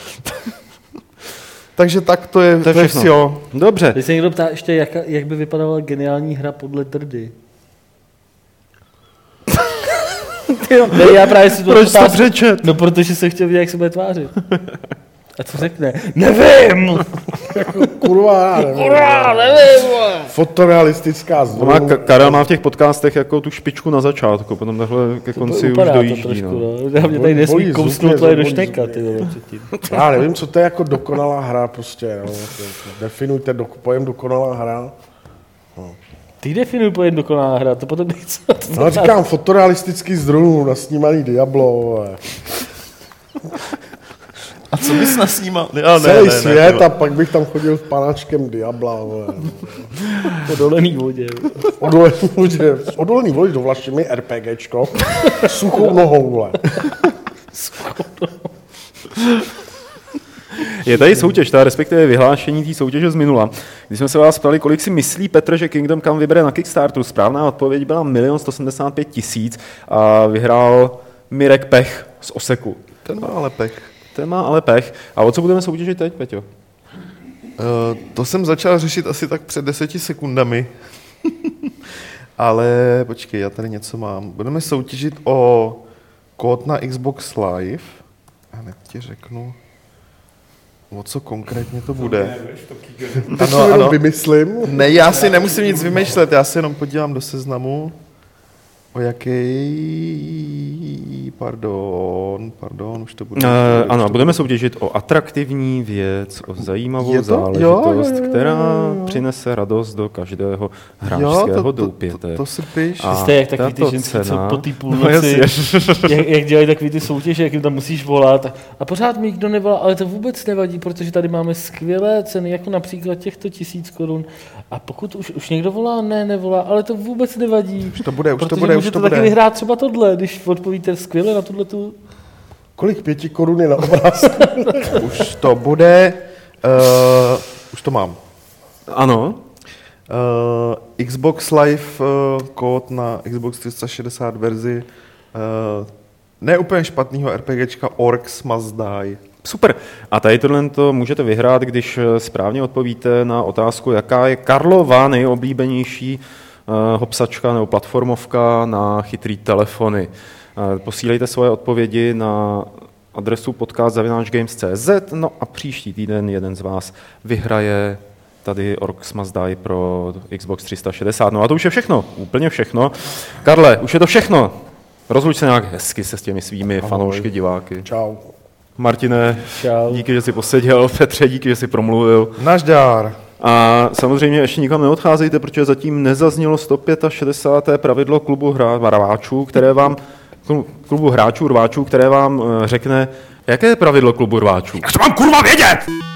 *laughs* takže tak to je, To je všechno. jo. Dobře, Teď se někdo ptá ještě, jak, jak by vypadala geniální hra podle Drdy. Ne, já právě si to proč to přečet? No, protože jsem chtěl vidět, jak se bude tvářit. *laughs* A co řekne? Nevím! Kurva, já nevím. Kurva, nevím! Fotorealistická To má, Ka- Karel má v těch podcastech jako tu špičku na začátku, potom takhle ke To konci už upadá to dojíždí. trošku, No. no. Já mě tady nesmí kousnout zub ty vole, předtím. *laughs* Já nevím, co to je jako dokonalá hra prostě. No. Definujte do, pojem dokonalá hra. Ty definuj pojem dokonalá hra, to potom nechci. No, říkám fotorealistický z dronů, nasnímaný Diablo. vole. A co bys nasnímal? Ne, ale Celý ne, ne, svět ne, a pak bych tam chodil s panáčkem Diabla. vole. Po dolený vodě. Odolný volič, odolný volič do Vlašimi RPGčko. Suchou nohou, vole. Je tady soutěž, ta respektive vyhlášení té soutěže z minula. Když jsme se vás ptali, kolik si myslí Petr, že Kingdom Come vybere na Kickstarteru, správná odpověď byla 1 175 tisíc a vyhrál Mirek Pech z Oseku. Ten má ale pech. Ten má ale pech. A o co budeme soutěžit teď, Peťo? Uh, to jsem začal řešit asi tak před deseti sekundami. *laughs* Ale počkej, já tady něco mám. Budeme soutěžit o kód na Xbox Live. A hned ti řeknu, o co konkrétně to bude. To *laughs* si Ano, ano. vymyslím. Ne, já si nemusím nic vymýšlet, já se jenom podívám do seznamu. O jaký... Pardon, pardon, už to bude. Uh, už ano, to budeme soutěžit o atraktivní věc, o zajímavou Je to? záležitost, Jo, jo, jo, jo, která přinese radost do každého hráčského to, to, doupěte. to, to si píš. A Jste jak takový ty ženský, co cena- po té *laughs* No, půlnoci, jasně. jak, jak, dělají takový ty soutěže, jak jim tam musíš volat. A pořád mi nikdo nevolá, ale to vůbec nevadí, protože tady máme skvělé ceny, jako například těchto tisíc korun. A pokud už, už někdo volá, ne, nevolá, ale to vůbec nevadí. Už to bude, už to protože bude, už můžete to taky bude. vyhrát třeba tohle, když odpovíte skvěle na tuhle tu... Kolik pěti korun je na obrázku? *laughs* Už to bude. Uh, už to mám. Ano, Uh, Xbox Live uh, kód na Xbox 360 verzi uh, ne úplně špatného RPGčka Orcs Must Die. super. A tady tohle to můžete vyhrát, když správně odpovíte na otázku, jaká je Karlova nejoblíbenější uh, hopsačka nebo platformovka na chytrý telefony. Uh, posílejte svoje odpovědi na adresu podcast.games.cz no a příští týden jeden z vás vyhraje tady Must Die pro Xbox 360. No a to už je všechno, úplně všechno. Karle, už je to všechno. Rozluč se nějak hezky se s těmi svými fanoušky, diváky. Čau. Martine, Čau. díky, že jsi poseděl. *laughs* Petře, díky, že jsi promluvil. Náš dár. A samozřejmě ještě nikam neodcházejte, protože zatím nezaznělo 165. pravidlo klubu rváčů, které vám klubu hráčů rváčů, které vám eh, řekne, jaké je pravidlo klubu rváčů. Jak to mám kurva vědět?